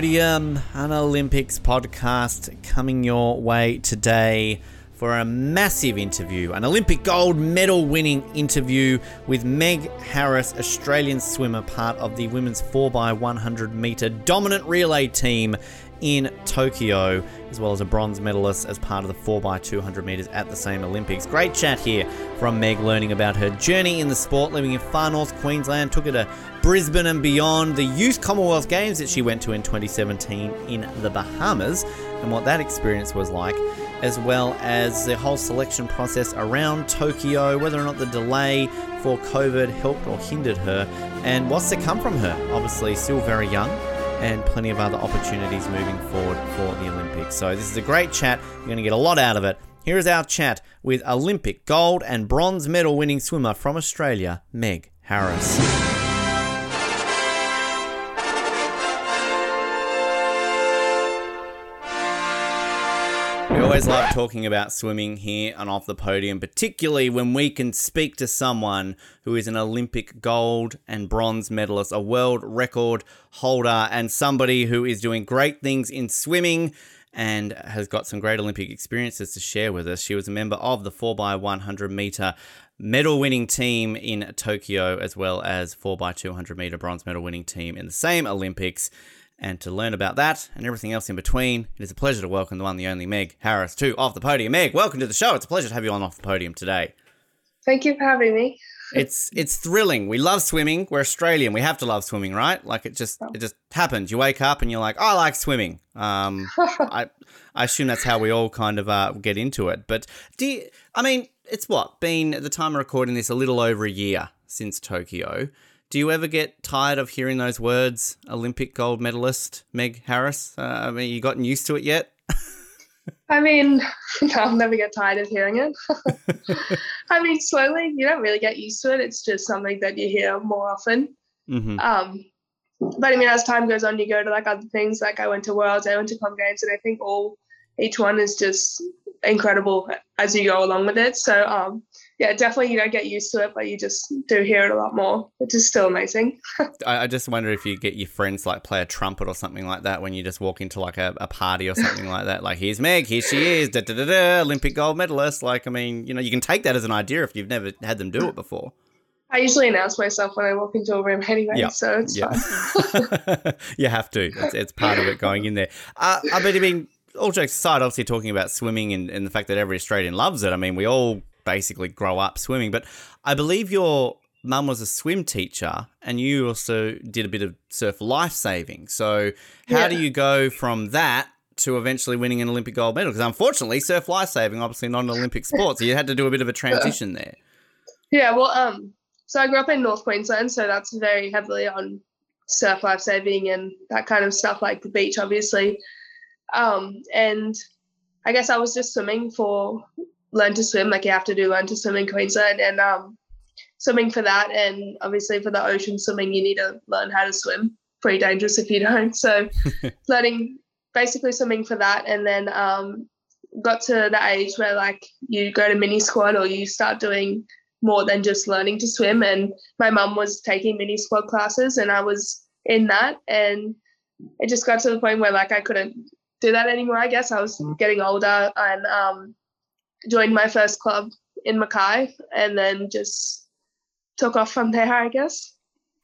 podium, an Olympics podcast coming your way today for a massive interview, an Olympic gold medal winning interview with Meg Harris, Australian swimmer, part of the women's 4x100 meter dominant relay team in Tokyo, as well as a bronze medalist as part of the 4x200 meters at the same Olympics. Great chat here from Meg, learning about her journey in the sport, living in far north Queensland, took her to Brisbane and beyond, the Youth Commonwealth Games that she went to in 2017 in the Bahamas, and what that experience was like, as well as the whole selection process around Tokyo, whether or not the delay for COVID helped or hindered her, and what's to come from her. Obviously, still very young and plenty of other opportunities moving forward for the Olympics. So, this is a great chat. You're going to get a lot out of it. Here is our chat with Olympic gold and bronze medal winning swimmer from Australia, Meg Harris. We always love talking about swimming here and off the podium, particularly when we can speak to someone who is an Olympic gold and bronze medalist, a world record holder, and somebody who is doing great things in swimming and has got some great Olympic experiences to share with us. She was a member of the 4x100 meter medal winning team in Tokyo, as well as 4x200 meter bronze medal winning team in the same Olympics. And to learn about that and everything else in between, it is a pleasure to welcome the one, the only Meg Harris to Off the Podium. Meg, welcome to the show. It's a pleasure to have you on Off the Podium today. Thank you for having me. It's it's thrilling. We love swimming. We're Australian. We have to love swimming, right? Like it just it just happens. You wake up and you're like, I like swimming. Um, I I assume that's how we all kind of uh, get into it. But do you, I mean it's what been at the time of recording this a little over a year since Tokyo. Do you ever get tired of hearing those words, Olympic gold medalist Meg Harris? Uh, I mean, you gotten used to it yet? I mean, I'll never get tired of hearing it. I mean, slowly, you don't really get used to it. It's just something that you hear more often. Mm-hmm. Um, but I mean, as time goes on, you go to like other things. Like I went to Worlds, I went to Com Games, and I think all each one is just incredible as you go along with it. So um, yeah, definitely you don't get used to it, but you just do hear it a lot more, which is still amazing. I, I just wonder if you get your friends like play a trumpet or something like that when you just walk into like a, a party or something like that. Like, here's Meg, here she is, da da da da, Olympic gold medalist. Like, I mean, you know, you can take that as an idea if you've never had them do it before. I usually announce myself when I walk into a room anyway, Yeah. so it's Yeah. fine. you have to. It's, it's part of it going in there. Uh, I mean, I mean, all jokes aside, obviously talking about swimming and, and the fact that every Australian loves it. I mean, we all basically grow up swimming, but I believe your mum was a swim teacher and you also did a bit of surf life saving. So how do you go from that to eventually winning an Olympic gold medal? Because unfortunately, surf life saving obviously not an Olympic sport, so you had to do a bit of a transition there. Yeah, well, um, so I grew up in North Queensland, so that's very heavily on surf life saving and that kind of stuff, like the beach, obviously. Um, and I guess I was just swimming for learn to swim, like you have to do learn to swim in Queensland, and um, swimming for that, and obviously for the ocean swimming, you need to learn how to swim. Pretty dangerous if you don't. So, learning basically swimming for that, and then um, got to the age where like you go to mini squad or you start doing more than just learning to swim. And my mum was taking mini squad classes, and I was in that, and it just got to the point where like I couldn't do that anymore. I guess I was getting older, and um, joined my first club in Mackay, and then just took off from there. I guess.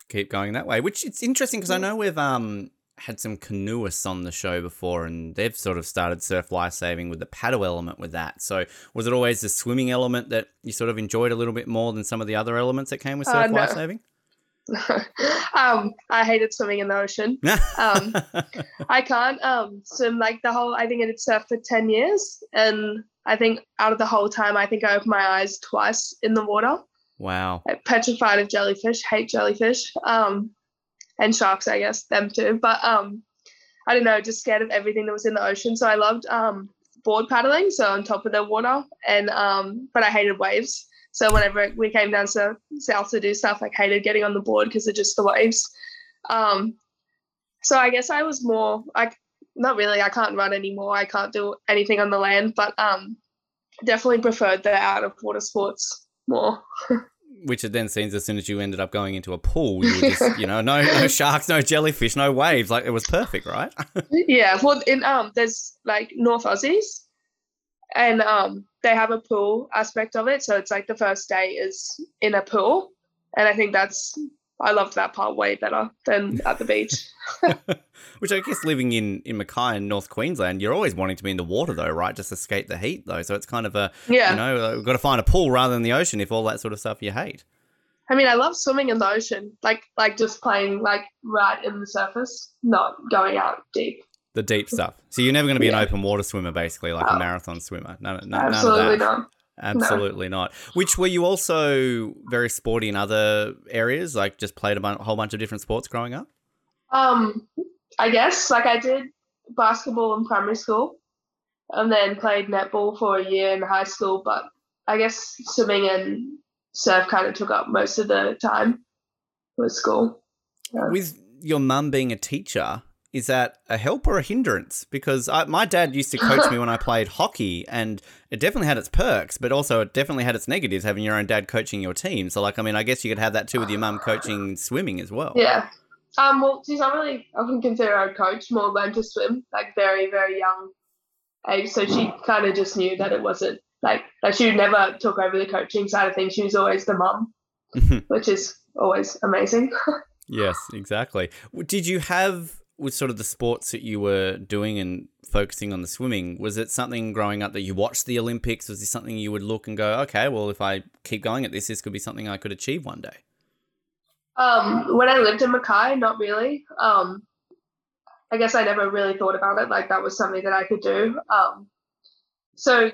keep going that way. Which it's interesting because I know we've um had some canoeists on the show before, and they've sort of started surf life saving with the paddle element with that. So was it always the swimming element that you sort of enjoyed a little bit more than some of the other elements that came with Uh, surf no. life saving? um, I hated swimming in the ocean. Um, I can't um, swim like the whole. I think I did surf for ten years, and I think out of the whole time, I think I opened my eyes twice in the water. Wow. Like, petrified of jellyfish, hate jellyfish, um, and sharks, I guess, them too. But um, I don't know, just scared of everything that was in the ocean. So I loved um, board paddling, so on top of the water, and um, but I hated waves. So whenever we came down to south to do stuff, I hated getting on the board because of just the waves. Um, so I guess I was more like not really. I can't run anymore. I can't do anything on the land, but um, definitely preferred the out of water sports more. Which it then seems as soon as you ended up going into a pool, you were just, you know, no, no sharks, no jellyfish, no waves. Like it was perfect, right? yeah. Well, in um, there's like North Aussies, and um, they have a pool aspect of it. So it's like the first day is in a pool, and I think that's I loved that part way better than at the beach. Which I guess living in in Mackay in North Queensland, you're always wanting to be in the water though, right? Just escape the heat though. So it's kind of a Yeah. you know, uh, we've got to find a pool rather than the ocean if all that sort of stuff you hate. I mean, I love swimming in the ocean, like like just playing like right in the surface, not going out deep. The deep stuff. So you're never going to be Yeah. an open water swimmer, basically, like a Oh. marathon swimmer. No, no, Absolutely none of that. not. Absolutely not. Which were you also very sporty in other areas, like just played a whole bunch of different sports growing up? Um, I guess like I did basketball in primary school, and then played netball for a year in high school. But I guess swimming and surf kind of took up most of the time with school. Yeah. With your mum being a teacher, is that a help or a hindrance? Because I, my dad used to coach me when I played hockey, and it definitely had its perks, but also it definitely had its negatives having your own dad coaching your team. So, like, I mean, I guess you could have that too with your mum coaching swimming as well. Yeah. Um, well, she's not really, I wouldn't consider her a coach, more learned to swim, like very, very young age. So she kind of just knew that it wasn't like, like she never took over the coaching side of things. She was always the mum, which is always amazing. Yes, exactly. Did you have with sort of the sports that you were doing and focusing on the swimming? Was it something growing up that you watched the Olympics? Was this something you would look and go, okay, well, if I keep going at this, this could be something I could achieve one day? Um, when I lived in Mackay, not really. Um, I guess I never really thought about it like that was something that I could do. Um, so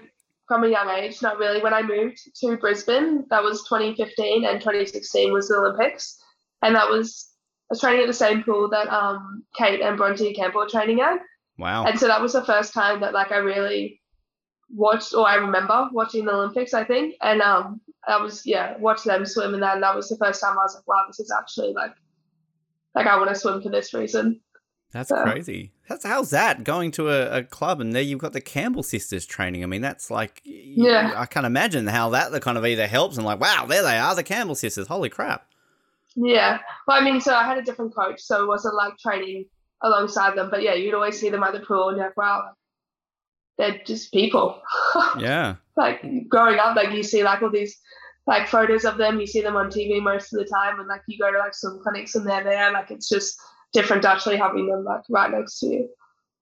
from a young age, not really. When I moved to Brisbane, that was 2015, and 2016 was the Olympics, and that was was training at the same pool that um, Kate and Bronte Campbell were training at, Wow. and so that was the first time that like I really watched or I remember watching the Olympics, I think. And um I was yeah, watched them swim and that and that was the first time I was like, wow, this is actually like like I want to swim for this reason. That's Yeah. crazy. That's, how's that going to a, a club and there you've got the Campbell sisters training? I mean, that's like, Yeah. I can't imagine how that the kind of either helps and like, wow, there they are, the Campbell sisters. Holy crap. Yeah. Well I mean so I had a different coach, so it wasn't like training alongside them. But yeah, you'd always see them at the pool and you're like, wow, they're just people. Yeah. like growing up, like you see like all these like photos of them, you see them on TV most of the time, and like you go to like swim clinics and they're there. Like it's just different actually having them like right next to you.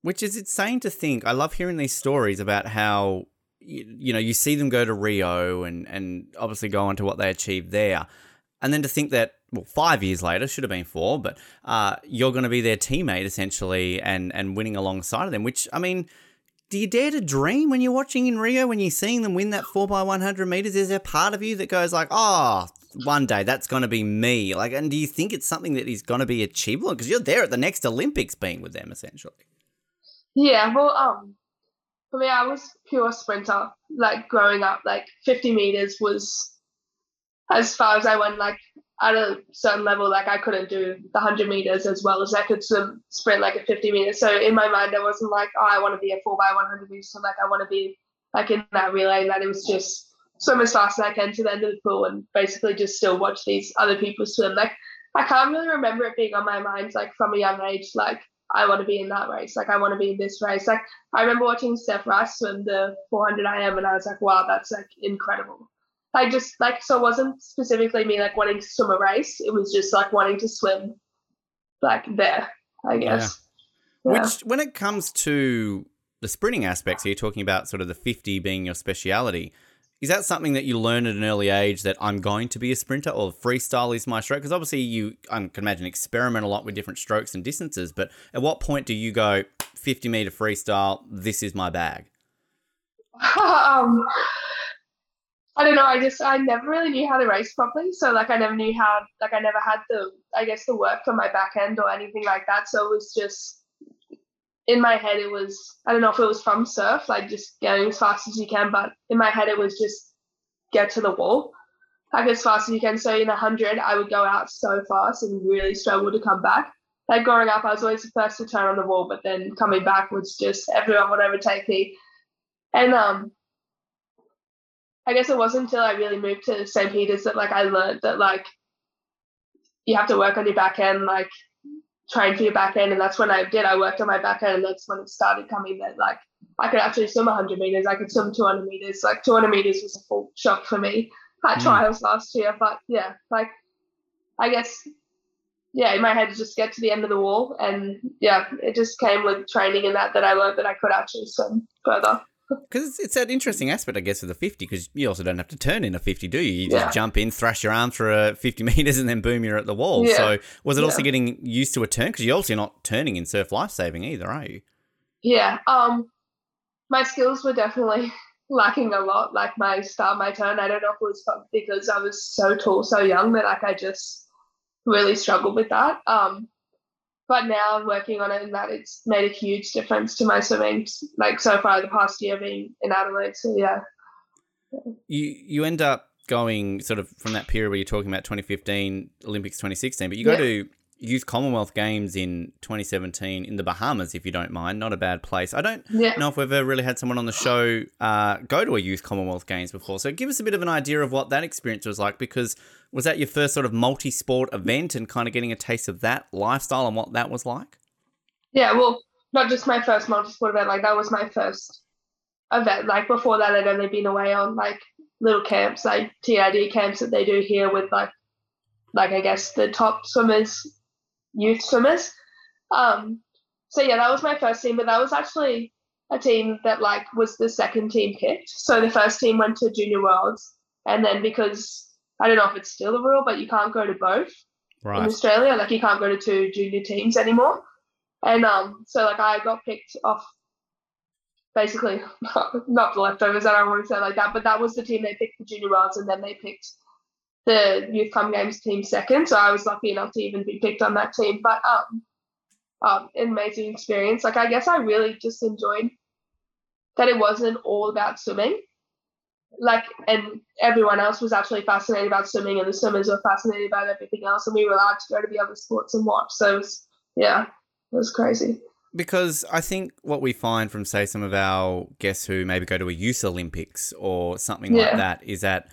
Which is insane to think. I love hearing these stories about how you, you know you see them go to Rio and and obviously go on to what they achieved there, and then to think that well five years later should have been four, but uh, you're going to be their teammate essentially and and winning alongside of them. Which I mean. Do you dare to dream when you're watching in Rio, when you're seeing them win that 4x100 meters? Is there part of you that goes like, oh, one day that's going to be me? Like, and do you think it's something that is going to be achievable? Because you're there at the next Olympics being with them, essentially. Yeah, well, um, for me, I was pure sprinter. Like growing up, like 50 meters was as far as I went. Like at a certain level, like I couldn't do the 100 meters as well as I could swim sprint like a 50 meters. So in my mind, I wasn't like, oh, I want to be a four by 100 meters. So like I want to be like in that relay. And that it was just swim as fast as I can to the end of the pool and basically just still watch these other people swim. Like I can't really remember it being on my mind like from a young age. Like I want to be in that race. Like I want to be in this race. Like I remember watching Steph Rice swim the 400 IM, and I was like, wow, that's like incredible. I just like so it wasn't specifically me like wanting to swim a race. It was just like wanting to swim like there. I guess. Yeah. Which, when it comes to the sprinting aspects, are you talking about sort of the 50 being your speciality? Is that something that you learn at an early age that I'm going to be a sprinter or freestyle is my stroke? Because obviously you, I can imagine, experiment a lot with different strokes and distances. But at what point do you go 50 meter freestyle? This is my bag. um, I don't know. I just I never really knew how to race properly. So like I never knew how like I never had the I guess the work for my back end or anything like that. So it was just in my head it was I don't know if it was from surf, like just going as fast as you can, but in my head it was just get to the wall. Like as fast as you can. So in a hundred I would go out so fast and really struggle to come back. Like growing up I was always the first to turn on the wall, but then coming back was just everyone would overtake me. And um I guess it wasn't until I really moved to St. Peter's that like I learned that like you have to work on your back end, like train for your back end, and that's when I did. I worked on my back end, and that's when it started coming that like I could actually swim 100 meters, I could swim 200 meters. Like 200 meters was a full shock for me at mm. trials last year, but yeah, like I guess yeah, in my head just get to the end of the wall, and yeah, it just came with training and that that I learned that I could actually swim further. Because it's that interesting aspect, I guess, of the 50, because you also don't have to turn in a 50, do you? You just jump in, thrash your arm for a 50 metres, and then boom, you're at the wall. Yeah. So was it also getting used to a turn? Because you're also not turning in surf lifesaving either, are you? Yeah. Um, my skills were definitely lacking a lot. Like my start, my turn, I don't know if it was because I was so tall, so young that like I just really struggled with that. Um, but now I'm working on it and that it's made a huge difference to my swimming like so far the past year being in Adelaide so yeah you you end up going sort of from that period where you're talking about 2015 Olympics 2016 but you go yeah. to Youth Commonwealth Games in 2017 in the Bahamas, if you don't mind. Not a bad place. I don't yeah. know if we've ever really had someone on the show uh, go to a Youth Commonwealth Games before. So give us a bit of an idea of what that experience was like because was that your first sort of multi sport event and kind of getting a taste of that lifestyle and what that was like? Yeah, well, not just my first multi sport event, like that was my first event. Like before that, I'd only been away on like little camps, like TID camps that they do here with like, like I guess the top swimmers youth swimmers. Um, so yeah, that was my first team, but that was actually a team that like was the second team picked. So the first team went to Junior Worlds, and then because I don't know if it's still a rule, but you can't go to both right. in Australia. Like you can't go to two junior teams anymore. And um, so like I got picked off basically not the leftovers. I don't want to say like that, but that was the team they picked for Junior Worlds, and then they picked the Youth Com Games team second. So I was lucky enough to even be picked on that team. But um, um, an amazing experience. Like I guess I really just enjoyed that it wasn't all about swimming. Like and everyone else was actually fascinated about swimming, and the swimmers were fascinated about everything else, and we were allowed to go to the other sports and watch. So it was, yeah, it was crazy because I think what we find from say some of our guests who maybe go to a youth Olympics or something yeah. like that is that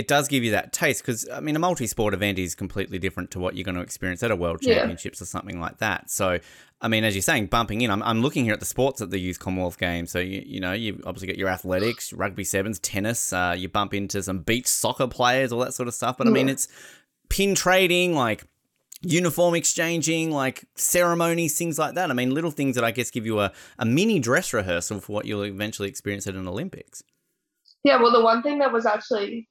it does give you that taste because I mean a multi-sport event is completely different to what you're going to experience at a World Championships yeah. or something like that. So I mean, as you're saying, bumping in. I'm, I'm looking here at the sports at the Youth Commonwealth Games. So you you know you obviously get your athletics, rugby sevens, tennis. Uh, you bump into some beach soccer players, all that sort of stuff. But I mean, it's pin trading, like uniform exchanging, like ceremonies, things like that. I mean, little things that I guess give you a, a mini dress rehearsal for what you'll eventually experience at an Olympics. Yeah, well, the one thing that was actually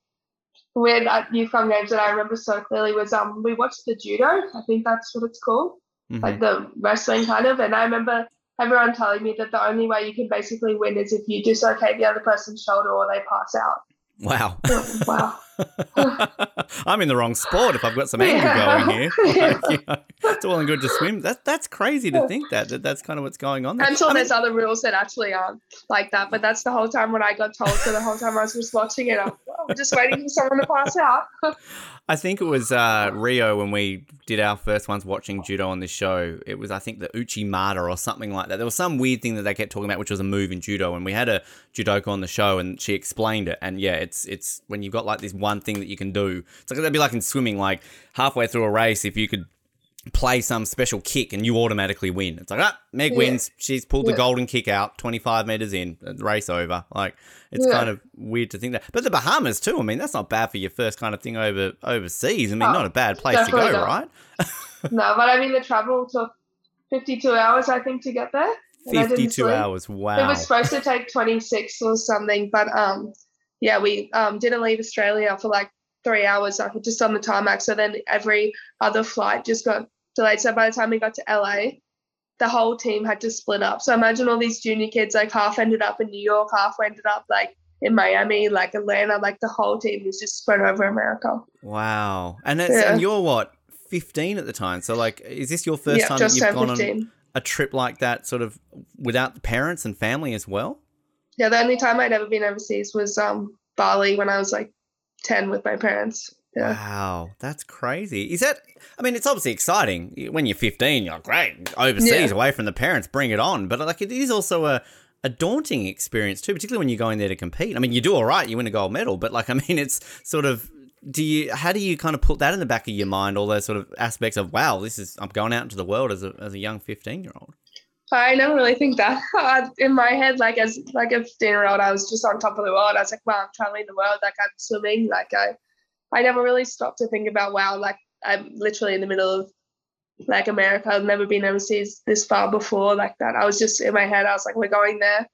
weird Com Games that I remember so clearly was um we watched the judo. I think that's what it's called, mm-hmm. like the wrestling kind of. And I remember everyone telling me that the only way you can basically win is if you dislocate the other person's shoulder or they pass out. Wow. wow. I'm in the wrong sport if I've got some anger yeah. going here. Like, you know, it's all and good to swim. That, that's crazy to think that, that that's kind of what's going on. There. I'm sure I there's mean, other rules that actually aren't like that, but that's the whole time when I got told. So the whole time I was just watching it, I'm, I'm just waiting for someone to pass out. I think it was uh, Rio when we did our first ones watching judo on this show. It was, I think, the Uchi Mata or something like that. There was some weird thing that they kept talking about, which was a move in judo. And we had a judoka on the show, and she explained it. And yeah, it's it's when you've got like this one thing that you can do. It's like that'd be like in swimming, like halfway through a race, if you could play some special kick and you automatically win. It's like, ah, Meg yeah. wins. She's pulled yeah. the golden kick out 25 meters in, race over. Like, it's yeah. kind of weird to think that. But the Bahamas, too, I mean, that's not bad for your first kind of thing over overseas. I mean, oh, not a bad place to go, not. right? no, but I mean, the travel took 52 hours, I think, to get there. 52 hours, wow. It was supposed to take 26 or something, but um, yeah, we um, didn't leave Australia for like three hours like just on the tarmac. So then every other flight just got delayed. So by the time we got to LA, the whole team had to split up. So imagine all these junior kids, like half ended up in New York, half ended up like in Miami, like Atlanta, like the whole team was just spread over America. Wow. And that's Yeah. and you're what, 15 at the time. So like is this your first yeah, time that you've gone on a trip like that sort of without the parents and family as well? Yeah, the only time I'd ever been overseas was um Bali when I was like ten with my parents. Yeah. Wow, that's crazy. Is that? I mean, it's obviously exciting when you're 15. You're great, overseas, Yeah. away from the parents, bring it on. But like, it is also a a daunting experience too, particularly when you're going there to compete. I mean, you do all right, you win a gold medal, but like, I mean, it's sort of. Do you? How do you kind of put that in the back of your mind? All those sort of aspects of wow, this is I'm going out into the world as a as a young 15 year old. I never really think that in my head. Like as like a fifteen year old, I was just on top of the world. I was like, wow, I'm traveling the world. Like I'm swimming. Like I, I never really stopped to think about wow. Like I'm literally in the middle of like America. I've never been overseas this far before like that. I was just in my head. I was like, we're going there.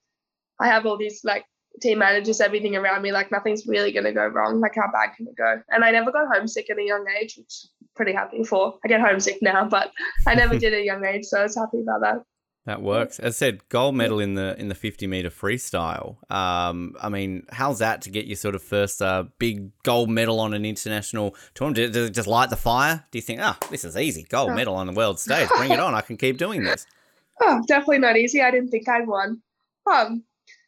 I have all these like team managers, everything around me. Like nothing's really gonna go wrong. Like how bad can it go? And I never got homesick at a young age, which I'm pretty happy for. I get homesick now, but I never did at a young age, so I was happy about that. That works. As I said, gold medal in the in the 50 meter freestyle. Um, I mean, how's that to get your sort of first uh, big gold medal on an international tournament? Does it just light the fire? Do you think, ah, this is easy, gold medal on the world stage, bring it on, I can keep doing this. Oh, definitely not easy. I didn't think I'd won. Um,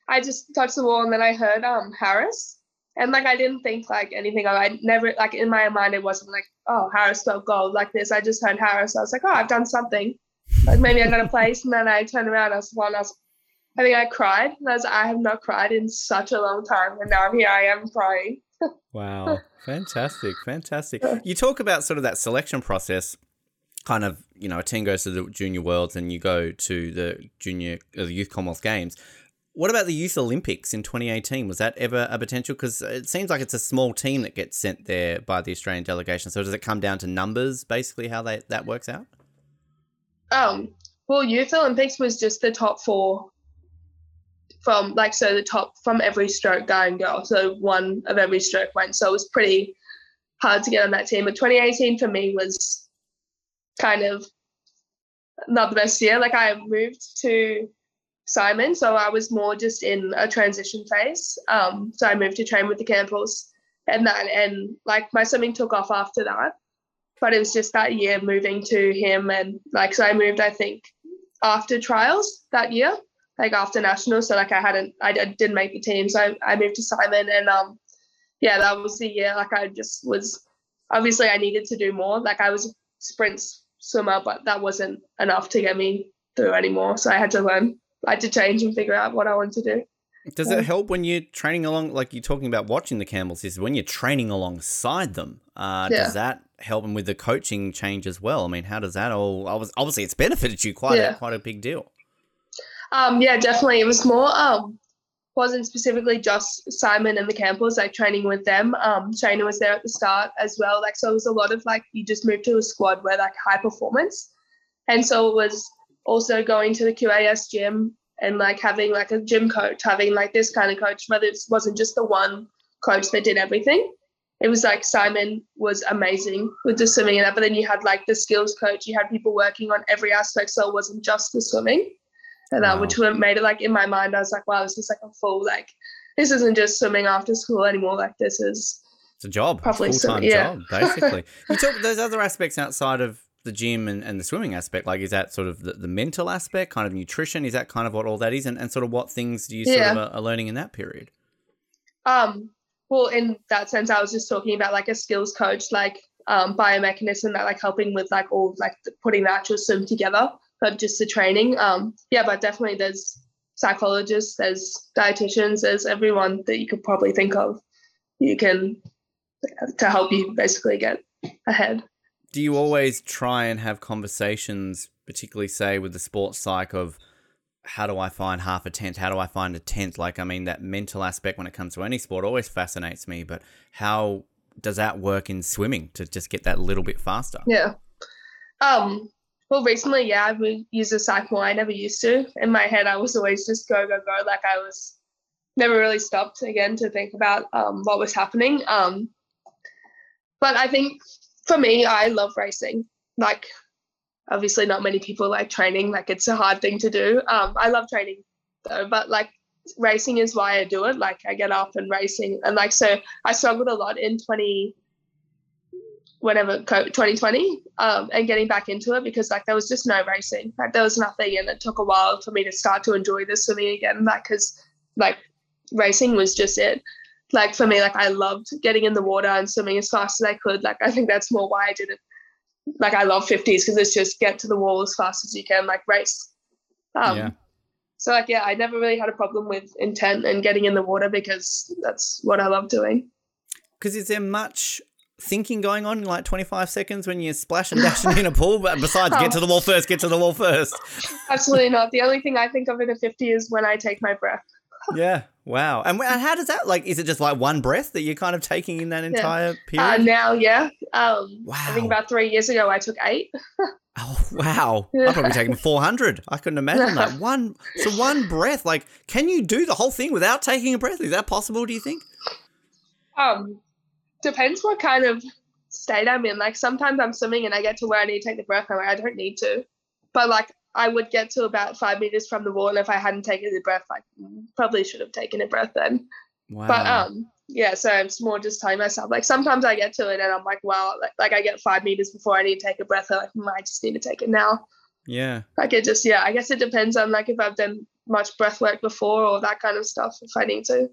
I just touched the wall and then I heard um Harris, and like I didn't think like anything of. I never like in my mind it wasn't like oh Harris got gold like this. I just heard Harris. I was like oh I've done something. Like maybe I got a place, and then I turned around. I was one. I was. I think I cried. And I was. I have not cried in such a long time, and now here I am crying. Wow, fantastic, fantastic. You talk about sort of that selection process. Kind of, you know, a team goes to the junior worlds and you go to the junior, uh, the youth Commonwealth Games. What about the Youth Olympics in 2018? Was that ever a potential? Because it seems like it's a small team that gets sent there by the Australian delegation. So does it come down to numbers, basically, how they, that works out? Um, well, Youth Olympics was just the top four from like so the top from every stroke guy and girl. So one of every stroke went. So it was pretty hard to get on that team. But 2018 for me was kind of not the best year. Like I moved to Simon, so I was more just in a transition phase. Um, so I moved to train with the Campbells and that and like my swimming took off after that but it was just that year moving to him and like so I moved I think after trials that year like after nationals so like I hadn't I didn't make the team so I, I moved to Simon and um yeah that was the year like I just was obviously I needed to do more like I was a sprint swimmer but that wasn't enough to get me through anymore so I had to learn I had to change and figure out what I wanted to do Does it help when you're training along, like you're talking about watching the Campbells, is when you're training alongside them? Uh, Yeah. Does that help them with the coaching change as well? I mean, how does that all? obvi- Obviously, it's benefited you quite a, quite a big deal. Um, yeah, definitely. It was more um wasn't specifically just Simon and the Campbells, like training with them. Um, Shayna was there at the start as well. Like so it was a lot of like you just moved to a squad where like high performance. And so it was also going to the QAS gym and like having like a gym coach, having like this kind of coach, but it wasn't just the one coach that did everything. It was like Simon was amazing with the swimming and that, but then you had like the skills coach, you had people working on every aspect, so it wasn't just the swimming and that Wow. which made it like in my mind i was like wow this is like a full like this isn't just swimming after school anymore like this is It's a job, Probably full time yeah. job, basically. you talk those other aspects outside of the gym and, and the swimming aspect. Like, is that sort of the, the mental aspect, kind of nutrition? Is that kind of what all that is, and, and sort of what things do you sort Yeah. of are, are learning in that period? um well in that sense i was just talking about like a skills coach like um biomechanist that like helping with like all like the, putting the actual swim together but just the training um yeah but definitely there's psychologists there's dietitians there's everyone that you could probably think of you can to help you basically get ahead do you always try and have conversations, particularly say with the sports psych of how do I find half a tenth? How do I find a tenth? Like, I mean, that mental aspect when it comes to any sport always fascinates me, but how does that work in swimming to just get that little bit faster? Yeah. Um. Well, recently, yeah, I've used a more. I never used to. In my head, I was always just go, go, go. Like I was never really stopped again to think about um, what was happening. Um. But I think for me, I love racing. Like, obviously, not many people like training. Like, it's a hard thing to do. Um. I love training though, but like racing is why I do it. Like I get up and racing, and like so I struggled a lot in twenty whenever 2020 um, and getting back into it because like there was just no racing like there was nothing and it took a while for me to start to enjoy the swimming again like because like racing was just it like for me like i loved getting in the water and swimming as fast as i could like i think that's more why i did it like i love 50s because it's just get to the wall as fast as you can like race um Yeah. so like yeah i never really had a problem with intent and getting in the water because that's what i love doing Because is there much thinking going on in like 25 seconds when you're splashing dashing in a pool? But besides, get to the wall first, get to the wall first. absolutely not the only thing i think of in a 50 is when i take my breath Yeah. Wow. And, and how does that like? Is it just like one breath that you're kind of taking in that entire Uh, period? now, yeah. Um, I think about three years ago, I took eight. Oh wow! I've probably taken 400. I couldn't imagine that one. So one breath. Like, can you do the whole thing without taking a breath? Is that possible? Do you think? Um, depends what kind of state I'm in. Like sometimes I'm swimming and I get to where I need to take the breath. and I'm like, I don't need to. But like I would get to about five meters from the wall, and if I hadn't taken a breath, I probably should have taken a breath then. Wow. But um, yeah. So it's more just telling myself. Like sometimes I get to it and I'm like, wow. Like, like I get five meters before I need to take a breath. I'm like, "Hmm, I just need to take it now. yeah. Like it just yeah. I guess it depends on like if I've done much breath work before or that kind of stuff. If I need to.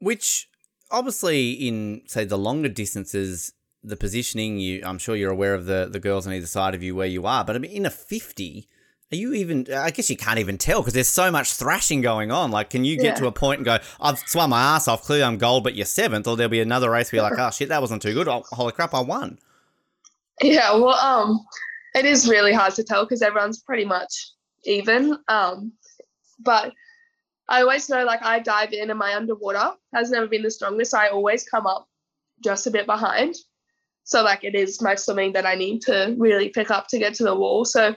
Which obviously in say the longer distances, the positioning you I'm sure you're aware of the the girls on either side of you where you are, but I mean in a 50 are you even I guess you can't even tell because there's so much thrashing going on. Like can you get Yeah. to a point and go, I've swum my ass off, clearly I'm gold, but you're seventh, or there'll be another race where you're like, oh shit, that wasn't too good. Oh, holy crap, I won. Yeah, well, um, it is really hard to tell because everyone's pretty much even. Um, but I always know like I dive in and my underwater has never been the strongest. I always come up just a bit behind. So like it is my swimming that I need to really pick up to get to the wall. So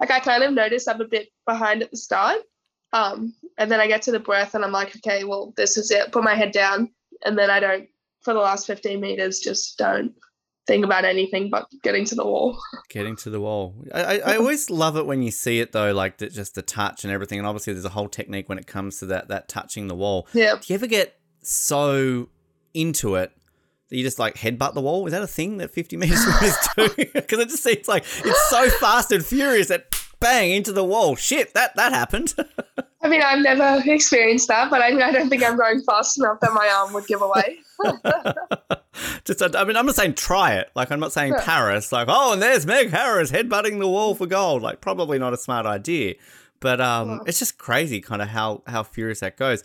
like I kind of notice I'm a bit behind at the start. Um, and then I get to the breath and I'm like, okay, well, this is it. Put my head down. And then I don't, for the last 15 meters, just don't think about anything but getting to the wall. Getting to the wall. I, I, I always love it when you see it though, like the, just the touch and everything. And obviously, there's a whole technique when it comes to that that touching the wall. Yeah. Do you ever get so into it you just like headbutt the wall? Is that a thing that 50 meter swimmers do? Because it just seems like it's so fast and furious that bang into the wall. Shit, that that happened. I mean, I've never experienced that, but I, mean, I don't think I'm going fast enough that my arm would give away. just, I mean, I'm not saying try it. Like, I'm not saying Paris. Like, oh, and there's Meg Harris headbutting the wall for gold. Like, probably not a smart idea. But um, it's just crazy, kind of how how furious that goes.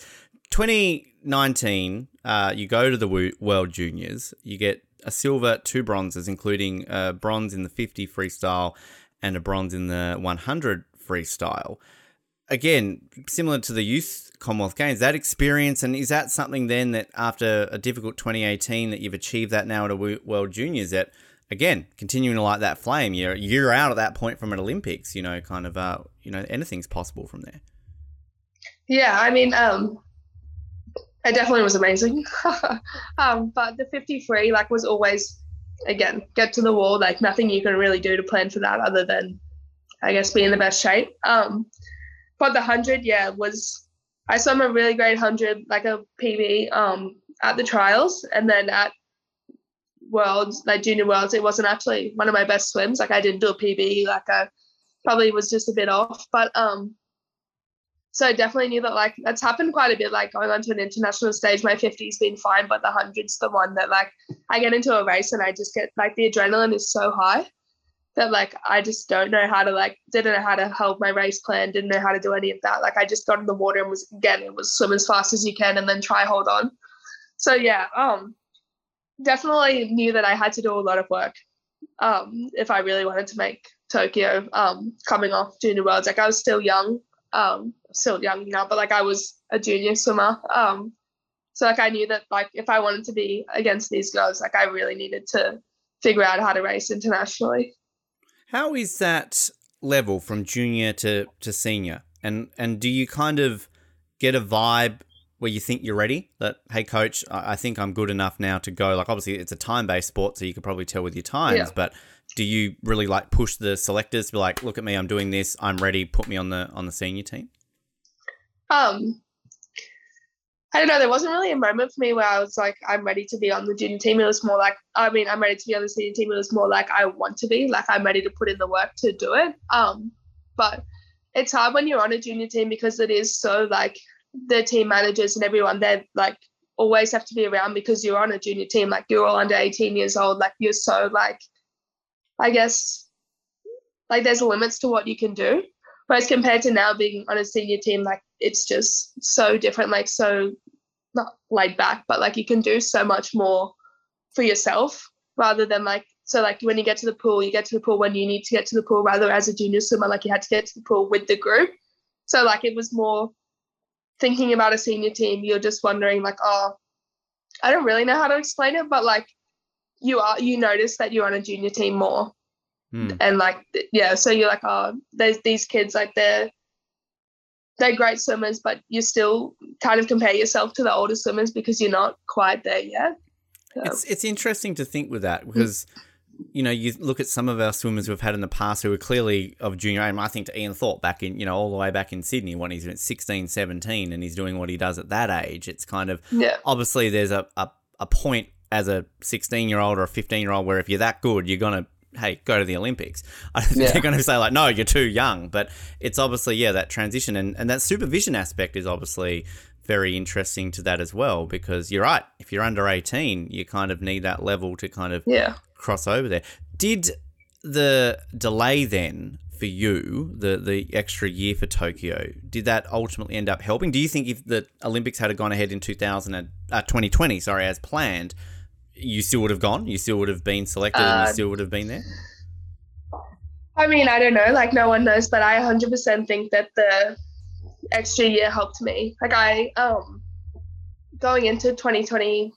2019, uh, you go to the World Juniors. You get a silver, two bronzes, including a bronze in the 50 freestyle and a bronze in the 100 freestyle. Again, similar to the youth Commonwealth Games, that experience, and is that something then that after a difficult 2018 that you've achieved that now at a World Juniors that again continuing to light that flame? You're you're out at that point from an Olympics, you know, kind of uh, you know, anything's possible from there. yeah, I mean, um, it definitely was amazing. um, but the 53, like, was always, again, get to the wall. Like, nothing you can really do to plan for that other than, I guess, be in the best shape. Um, but the 100, yeah, was, I swam a really great 100, like a PB, um, at the trials. And then at Worlds, like Junior Worlds, it wasn't actually one of my best swims. Like, I didn't do a PB, like, I probably was just a bit off. But, um, so I definitely knew that like that's happened quite a bit, like going onto an international stage. My 50's been fine, but the 100's the one that like I get into a race and I just get like the adrenaline is so high that like I just don't know how to like didn't know how to hold my race plan, didn't know how to do any of that. Like I just got in the water and was again it was swim as fast as you can and then try hold on. So yeah, um definitely knew that I had to do a lot of work um if I really wanted to make Tokyo um coming off junior worlds. Like I was still young um still young now but like i was a junior swimmer um so like i knew that like if i wanted to be against these girls like i really needed to figure out how to race internationally How is that level from junior to, to senior? And and do you kind of get a vibe where you think you're ready? That hey coach, I, think I'm good enough now to go. Like obviously it's a time based sport, so you could probably tell with your times. Yeah. But do you really like push the selectors to be like, look at me, I'm doing this, I'm ready, put me on the on the senior team? um I don't know. There wasn't really a moment for me where I was like, I'm ready to be on the junior team. It was more like, I mean, I'm ready to be on the senior team. It was more like I want to be, like I'm ready to put in the work to do it. Um, but it's hard when you're on a junior team because it is so like the team managers and everyone they're like always have to be around because you're on a junior team. Like you're all under 18 years old. Like you're so like, I guess, like there's limits to what you can do. Whereas compared to now being on a senior team, like it's just so different, like so not laid back, but like you can do so much more for yourself rather than like so like when you get to the pool, you get to the pool when you need to get to the pool rather as a junior swimmer, like you had to get to the pool with the group. So like it was more thinking about a senior team, you're just wondering like, oh, I don't really know how to explain it, but like you are you notice that you're on a junior team more. Hmm. And like yeah, so you're like, oh, there's these kids like they're they're great swimmers, but you still kind of compare yourself to the older swimmers because you're not quite there yet. So, It's it's interesting to think with that because you know you look at some of our swimmers we've had in the past who are clearly of junior age. I think to Ian Thorpe back in you know all the way back in Sydney when he's 16, 17 and he's doing what he does at that age. It's kind of yeah. obviously there's a, a, a point as a 16 year old or a 15 year old where if you're that good you're gonna hey go to the olympics i don't think Yeah. they're going to say like no you're too young but it's obviously yeah that transition and, and that supervision aspect is obviously very interesting to that as well because you're right if you're under 18 you kind of need that level to kind of Yeah. cross over there did the delay then for you the the extra year for Tokyo did that ultimately end up helping do you think if the Olympics had gone ahead in 2000 and, uh, 2020 sorry as planned you still would have gone you still would have been selected and you Uh, still would have been there I mean, I don't know, like no one knows, but I 100% think that the extra year helped me. Like I um going into 2020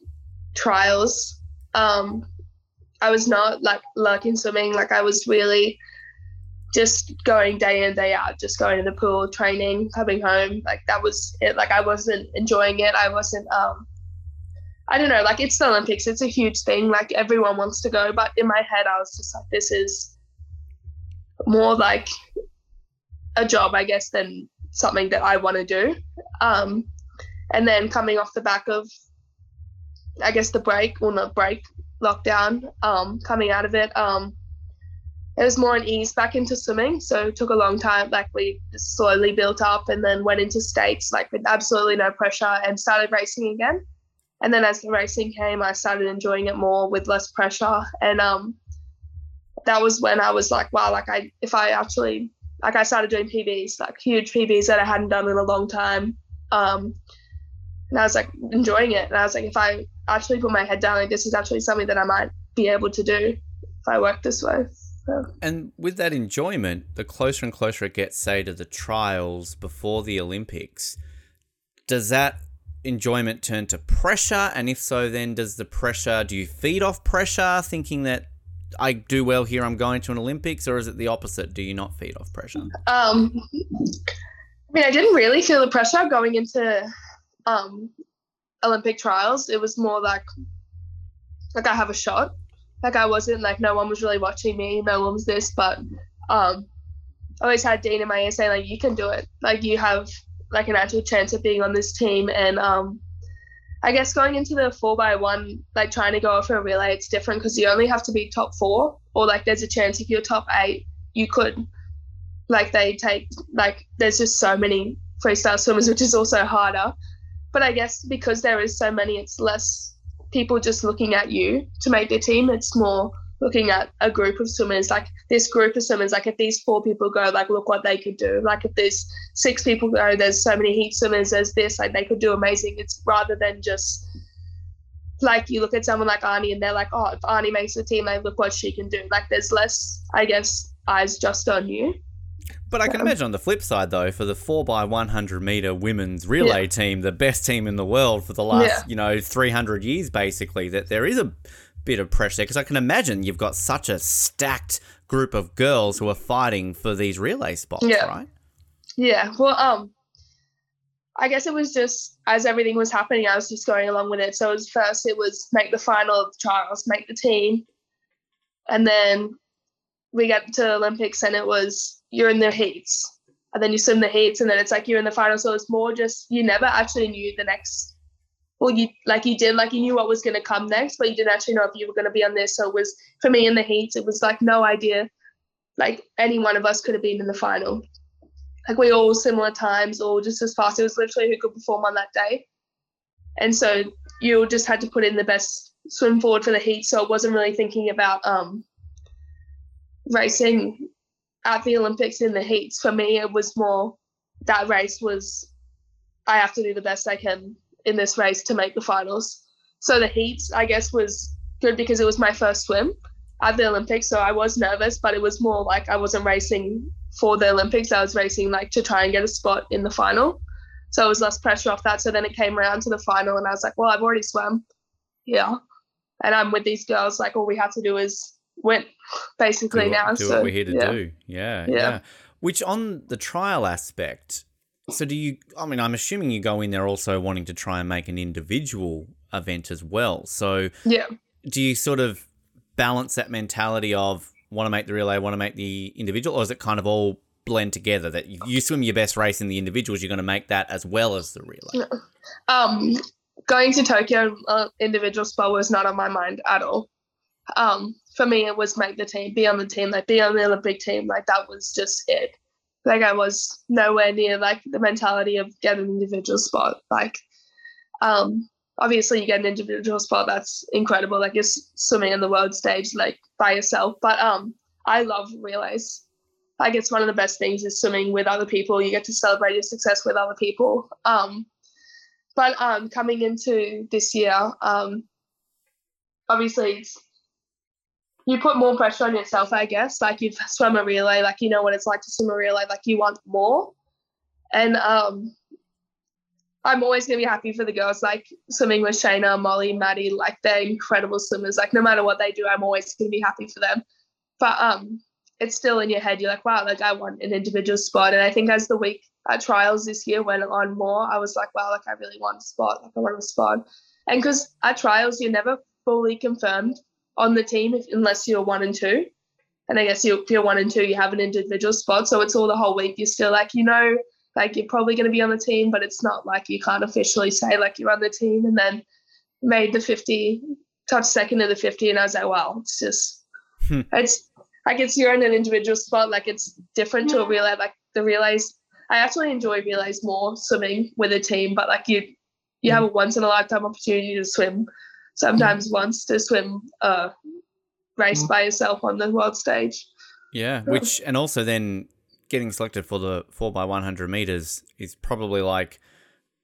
trials, um I was not like liking swimming, like I was really just going day in day out, just going to the pool, training, coming home. Like that was it. Like I wasn't enjoying it. I wasn't um I don't know, like it's the Olympics, it's a huge thing. Like everyone wants to go, but in my head I was just like this is more like a job, I guess, than something that I want to do. Um, and then coming off the back of, I guess, the break, or not break, lockdown, um, coming out of it, um, it was more an ease back into swimming. So it took a long time. Like we slowly built up and then went into states like with absolutely no pressure and started racing again. And then as the racing came, I started enjoying it more with less pressure. And um, that was when I was like, wow, like I if I actually like I started doing PBs, like huge PBs that I hadn't done in a long time. Um, and I was like enjoying it. And I was like, if I actually put my head down, like this is actually something that I might be able to do if I work this way. And with that enjoyment the closer and closer it gets say to the trials before the Olympics does that enjoyment turn to pressure and if so then does the pressure do you feed off pressure thinking that I do well here I'm going to an Olympics or is it the opposite do you not feed off pressure um, I mean, I didn't really feel the pressure going into um, Olympic trials. It was more like like I have a shot. Like I wasn't like no one was really watching me. No one was this, but um, I always had Dean in my ear saying like you can do it. Like you have like an actual chance of being on this team. And um, I guess going into the four by one, like trying to go for a relay, it's different because you only have to be top four, or like there's a chance if you're top eight, you could like they take like there's just so many freestyle swimmers, which is also harder. But I guess because there is so many, it's less people just looking at you to make the team. It's more looking at a group of swimmers, like this group of swimmers, like if these four people go, like look what they could do. Like if there's six people go, there's so many heat swimmers, there's this, like they could do amazing. It's rather than just like you look at someone like Arnie and they're like, oh, if Arnie makes the team, like look what she can do. Like there's less, I guess, eyes just on you. But I can imagine on the flip side, though, for the 4x100 meter women's relay Yeah. team, the best team in the world for the last, Yeah. you know, 300 years, basically, that there is a bit of pressure. Because I can imagine you've got such a stacked group of girls who are fighting for these relay spots, Yeah. right? Yeah. Well, um, I guess it was just as everything was happening, I was just going along with it. So it was first it was make the final of the trials, make the team, and then we got to Olympics, and it was you're in the heats, and then you swim the heats, and then it's like you're in the final. So it's more just you never actually knew the next well, you like you did, like you knew what was going to come next, but you didn't actually know if you were going to be on this. So it was for me in the heats, it was like no idea, like any one of us could have been in the final. Like we all similar times, all just as fast. It was literally who could perform on that day, and so you just had to put in the best swim forward for the heat. So it wasn't really thinking about um racing at the Olympics in the heats. For me, it was more that race was I have to do the best I can in this race to make the finals. So the heats, I guess, was good because it was my first swim at the Olympics. So I was nervous, but it was more like I wasn't racing for the Olympics. I was racing like to try and get a spot in the final. So it was less pressure off that. So then it came around to the final, and I was like, well, I've already swum. Yeah. And I'm with these girls. Like, all we have to do is win, basically do, now. Do so, what we're here to yeah. do. Yeah, Yeah. yeah. Which on the trial aspect, so do you? I mean, I'm assuming you go in there also wanting to try and make an individual event as well. So Yeah. do you sort of balance that mentality of want to make the relay, want to make the individual, or is it kind of all blend together that you, swim your best race in the individuals, you're going to make that as well as the relay? um, going to Tokyo uh, individual spot was not on my mind at all. Um, for me, it was make the team, be on the team, like be on the Olympic team. Like that was just it. Like I was nowhere near like the mentality of get an individual spot. Like, um, obviously you get an individual spot, that's incredible. Like you're swimming on the world stage like by yourself. But um, I love relays. Like it's one of the best things is swimming with other people. You get to celebrate your success with other people. Um, but um, coming into this year, um, obviously it's, you put more pressure on yourself, I guess. Like you've swum a relay, like you know what it's like to swim a relay, like you want more. And um, I'm always gonna be happy for the girls, like swimming with Shayna, Mollie, Maddie, like they're incredible swimmers. Like no matter what they do, I'm always gonna be happy for them. But um, it's still in your head. You're like, wow, like I want an individual spot. And I think as the week at trials this year went on more, I was like, wow, like I really want a spot. Like I want a spot. And because at trials, you're never fully confirmed on the team if, unless you're one and two. And I guess you, if you're one and two, you have an individual spot. So it's all the whole week. You're still like, you know, like you're probably going to be on the team, but it's not like you can't officially say like you're on the team. And then made the 50, touched second to the 50. And I was like, wow, it's just, Hmm. it's, like it's you're in an individual spot. Like it's different to a relay. Like the relays, I actually enjoy relays more swimming with a team, but like you, you have a once in a lifetime opportunity to swim. Mm. Sometimes wants to swim a race mm. by yourself on the world stage. Yeah, which and also then getting selected for the four by one hundred meters is probably like,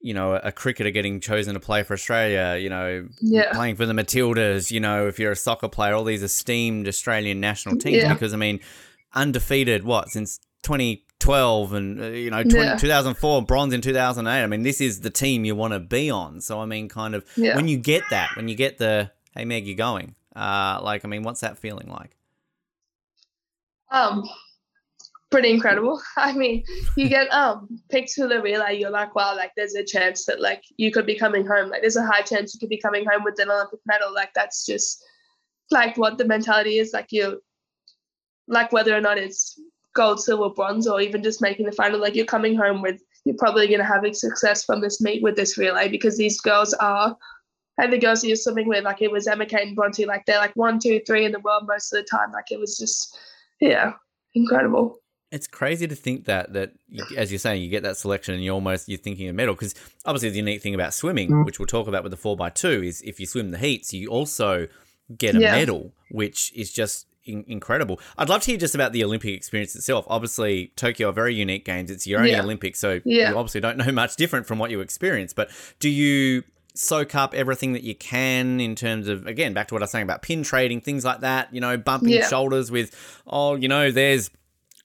you know, a cricketer getting chosen to play for Australia. You know, Yeah. playing for the Matildas. You know, if you're a soccer player, all these esteemed Australian national teams. Yeah. Because I mean, undefeated what since twenty twelve and uh, you know 20, Yeah. 2004 bronze in 2008 i mean this is the team you want to be on so i mean kind of Yeah. when you get that when you get the hey meg you're going uh like i mean what's that feeling like Um, pretty incredible. I mean, you get um picked to the relay, you're like, wow, like there's a chance that like you could be coming home. Like there's a high chance you could be coming home with an Olympic medal. Like that's just like what the mentality is. Like you, like whether or not it's gold, silver, bronze, or even just making the final. Like you're coming home with, you're probably going to have a success from this meet with this relay because these girls are. And the girls that you're swimming with, like it was Emma Cate and Bronte, like they're like one, two, three in the world most of the time. Like it was just, yeah, incredible. It's crazy to think that that you, as you're saying, you get that selection and you almost you're thinking a medal because obviously the unique thing about swimming, mm. which we'll talk about with the four x two, is if you swim the heats, you also get a Yeah. medal, which is just in- incredible. I'd love to hear just about the Olympic experience itself. Obviously, Tokyo are very unique games. It's your only Yeah. Olympics, so Yeah. you obviously don't know much different from what you experience. But do you soak up everything that you can in terms of again back to what I was saying about pin trading, things like that? You know, bumping Yeah. shoulders with oh, you know, there's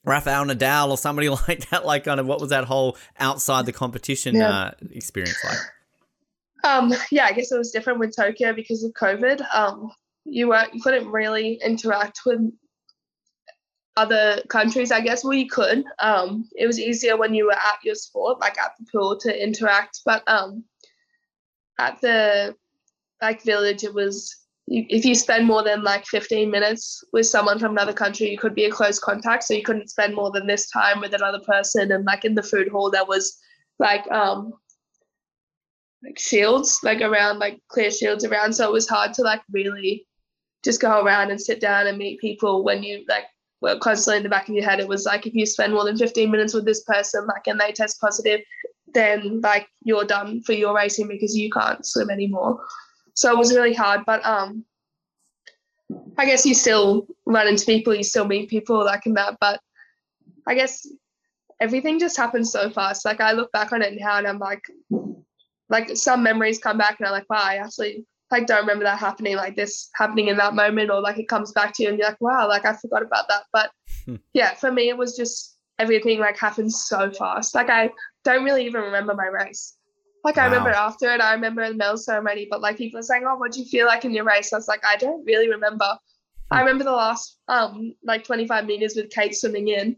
Rafael Nadal or somebody like that. Like, kind of, what was that whole outside the competition Yeah. uh, experience like? Um, yeah, I guess it was different with Tokyo because of COVID. Um, you weren't you couldn't really interact with other countries. I guess well you could. Um, it was easier when you were at your sport, like at the pool, to interact. But um, at the like village, it was if you spend more than like 15 minutes with someone from another country, you could be a close contact. So you couldn't spend more than this time with another person. And like in the food hall, there was like um like shields, like around like clear shields around. So it was hard to like really just go around and sit down and meet people when you like were constantly in the back of your head. It was like if you spend more than 15 minutes with this person, like and they test positive, then like you're done for your racing because you can't swim anymore. So it was really hard. But um I guess you still run into people, you still meet people like in that. But I guess everything just happens so fast. Like I look back on it now and I'm like, like some memories come back and I'm like, wow, I actually like don't remember that happening like this happening in that moment or like it comes back to you and you're like, wow, like I forgot about that. But yeah, for me it was just everything like happened so fast. Like I don't really even remember my race. Like I remember after it, I remember the medal ceremony, but like people are saying, Oh, what do you feel like in your race? I was like, I don't really remember. I remember the last um like 25 meters with Cate swimming in,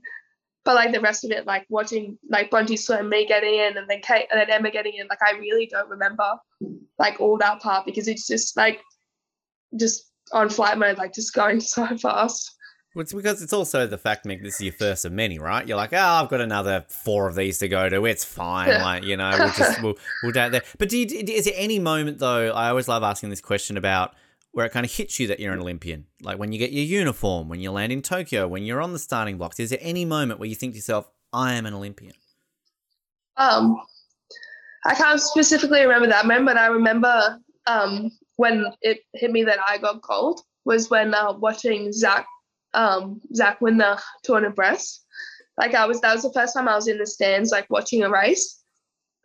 but like the rest of it, like watching like Bronte swim, me getting in, and then Cate and then Emma getting in, like I really don't remember like all that part because it's just like just on flight mode, like just going so fast. Well, it's because it's also the fact, Meg, this is your first of many, right? You're like, oh, I've got another four of these to go to. It's fine, Yeah. like you know, we'll just we'll we'll do it there. But do you, is there any moment though? I always love asking this question about where it kind of hits you that you're an Olympian, like when you get your uniform, when you land in Tokyo, when you're on the starting blocks. Is there any moment where you think to yourself, I am an Olympian? Um, I can't specifically remember that moment, but I remember um, when it hit me that I got gold was when uh, watching Zac um, Zac win the 200 breast. Like I was, that was the first time I was in the stands, like watching a race.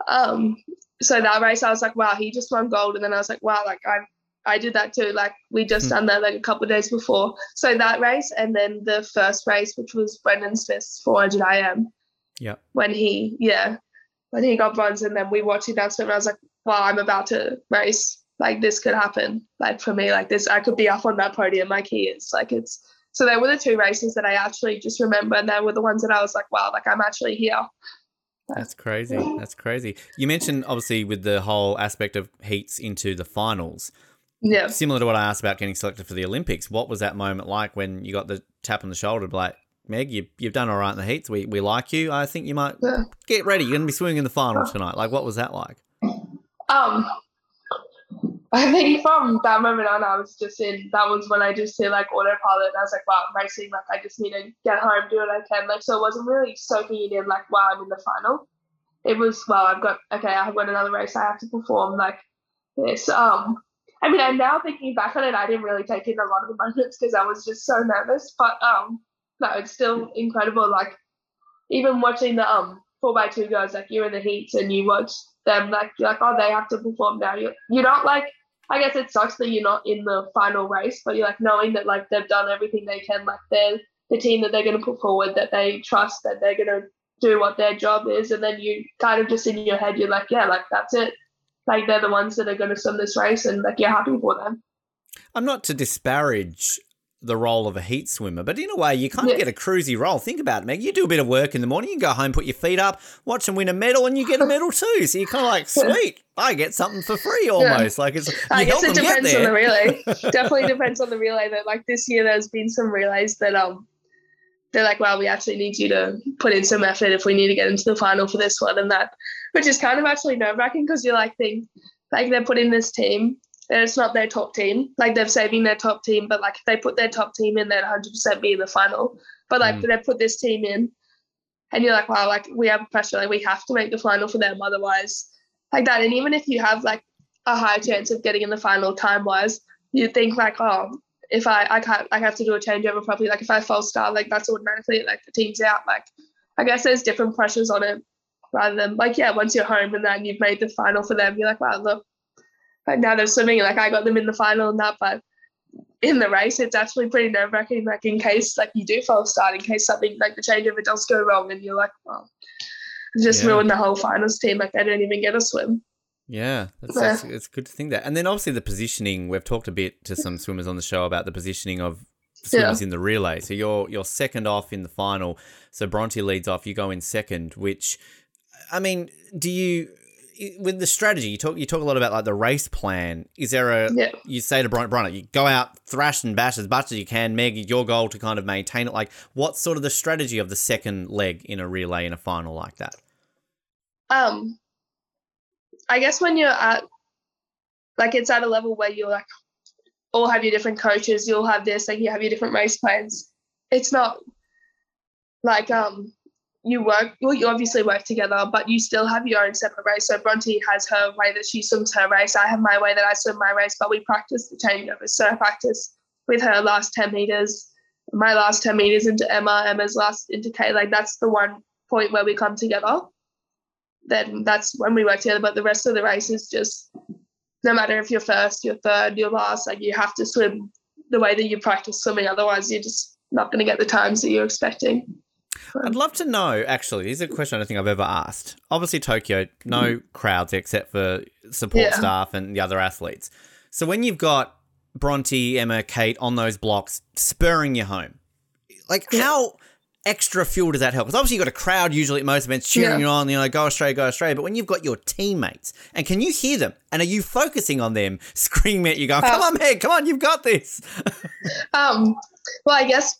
Um, so that race, I was like, wow, he just won gold, and then I was like, wow, like I, I did that too. Like we just hmm. done that like a couple of days before. So that race, and then the first race, which was Brendon Smith's 400 IM Yeah. when he yeah when he got bronze and then we watched the announcement and I was like wow I'm about to race like this could happen like for me like this I could be up on that podium like he is like it's so they were the two races that I actually just remember and they were the ones that I was like wow like I'm actually here That's crazy. That's crazy. You mentioned obviously with the whole aspect of heats into the finals. Yeah Similar to what I asked about getting selected for the Olympics, what was that moment like when you got the tap on the shoulder, like, Meg, you, you've done all right in the heats. We, we like you. I think you might Yeah. get ready. You're going to be swimming in the final tonight. Like, what was that like? um I think from that moment on I was just in that was when I just hit like autopilot and I was like wow I'm racing like I just need to get home do what I can like so it wasn't really soaking it in like wow I'm in the final it was well I've got okay I've got another race I have to perform like this um I mean I'm now thinking back on it I didn't really take in a lot of the moments because I was just so nervous but um no it's still incredible like even watching the um four by two girls like you're in the heats and you watch them like you're like oh they have to perform now. You're, you're not like I guess it sucks that you're not in the final race but you're like knowing that like they've done everything they can like they're the team that they're going to put forward that they trust that they're going to do what their job is and then you kind of just in your head you're like yeah like that's it like they're the ones that are going to swim this race and like you're happy for them I'm not to disparage the role of a heat swimmer, but in a way, you kind of Yeah. get a cruisy role. Think about it, Meg. You do a bit of work in the morning, you go home, put your feet up, watch them win a medal, and you get a medal too. So you're kind of like, sweet, I get something for free almost. Like it's, I guess it depends on the relay. Definitely depends on the relay. That like this year, there's been some relays that um, they're like, well, we actually need you to put in some effort if we need to get into the final for this one and that, which is kind of actually nerve wracking because you're like, think like they're putting this team. And it's not their top team. Like they're saving their top team, but like if they put their top team in, they'd 100% be in the final. But like Mm. they put this team in, and you're like, wow, like we have pressure. Like we have to make the final for them, otherwise, like that. And even if you have like a higher chance of getting in the final time wise, you think like, oh, if I I can't I have to do a changeover properly. Like if I false start, like that's automatically like the team's out. Like I guess there's different pressures on it rather than like yeah, once you're home and then you've made the final for them, you're like, wow, look, like now they're swimming. Like I got them in the final and that, but in the race, it's actually pretty nerve wracking. Like in case like you do false start, in case something like the changeover does go wrong, and you're like, well, just Yeah. ruined the whole finals team. Like they don't even get a swim. Yeah, that's, that's it's good to think that. And then obviously the positioning. We've talked a bit to some swimmers on the show about the positioning of swimmers in the relay. So you're you're second off in the final. So Bronte leads off. You go in second. Which, I mean, do you with the strategy you talk you talk a lot about like the race plan? Is there a Yeah. you say to Bronte, Bronte, you go out thrash and bash as much as you can. Meg, your goal to kind of maintain it. Like, what's sort of the strategy of the second leg in a relay in a final like that? Um, I guess when you're at like it's at a level where you're like all have your different coaches, you'll have this, like you have your different race plans. It's not like um you work well you obviously work together, but you still have your own separate race. So Bronte has her way that she swims her race. I have my way that I swim my race, but we practice the changeovers. So I practice with her last 10 meters, my last 10 meters into Emma, Emma's last into Cate. Like that's the one point where we come together. Then that's when we work together. But the rest of the race is just no matter if you're first, you're third, you're last, like you have to swim the way that you practice swimming. Otherwise, you're just not going to get the times that you're expecting. I'd love to know, actually, this is a question I don't think I've ever asked. Obviously, Tokyo, no crowds except for support Yeah. staff and the other athletes. So when you've got Bronte, Emma, Cate on those blocks spurring you home, like how extra fuel does that help? Because obviously you've got a crowd usually at most events cheering Yeah. you on, you know, go Australia, go Australia. But when you've got your teammates, and can you hear them? And are you focusing on them, screaming at you, going, come Uh, on, Meg, come on, you've got this? Um, well, I guess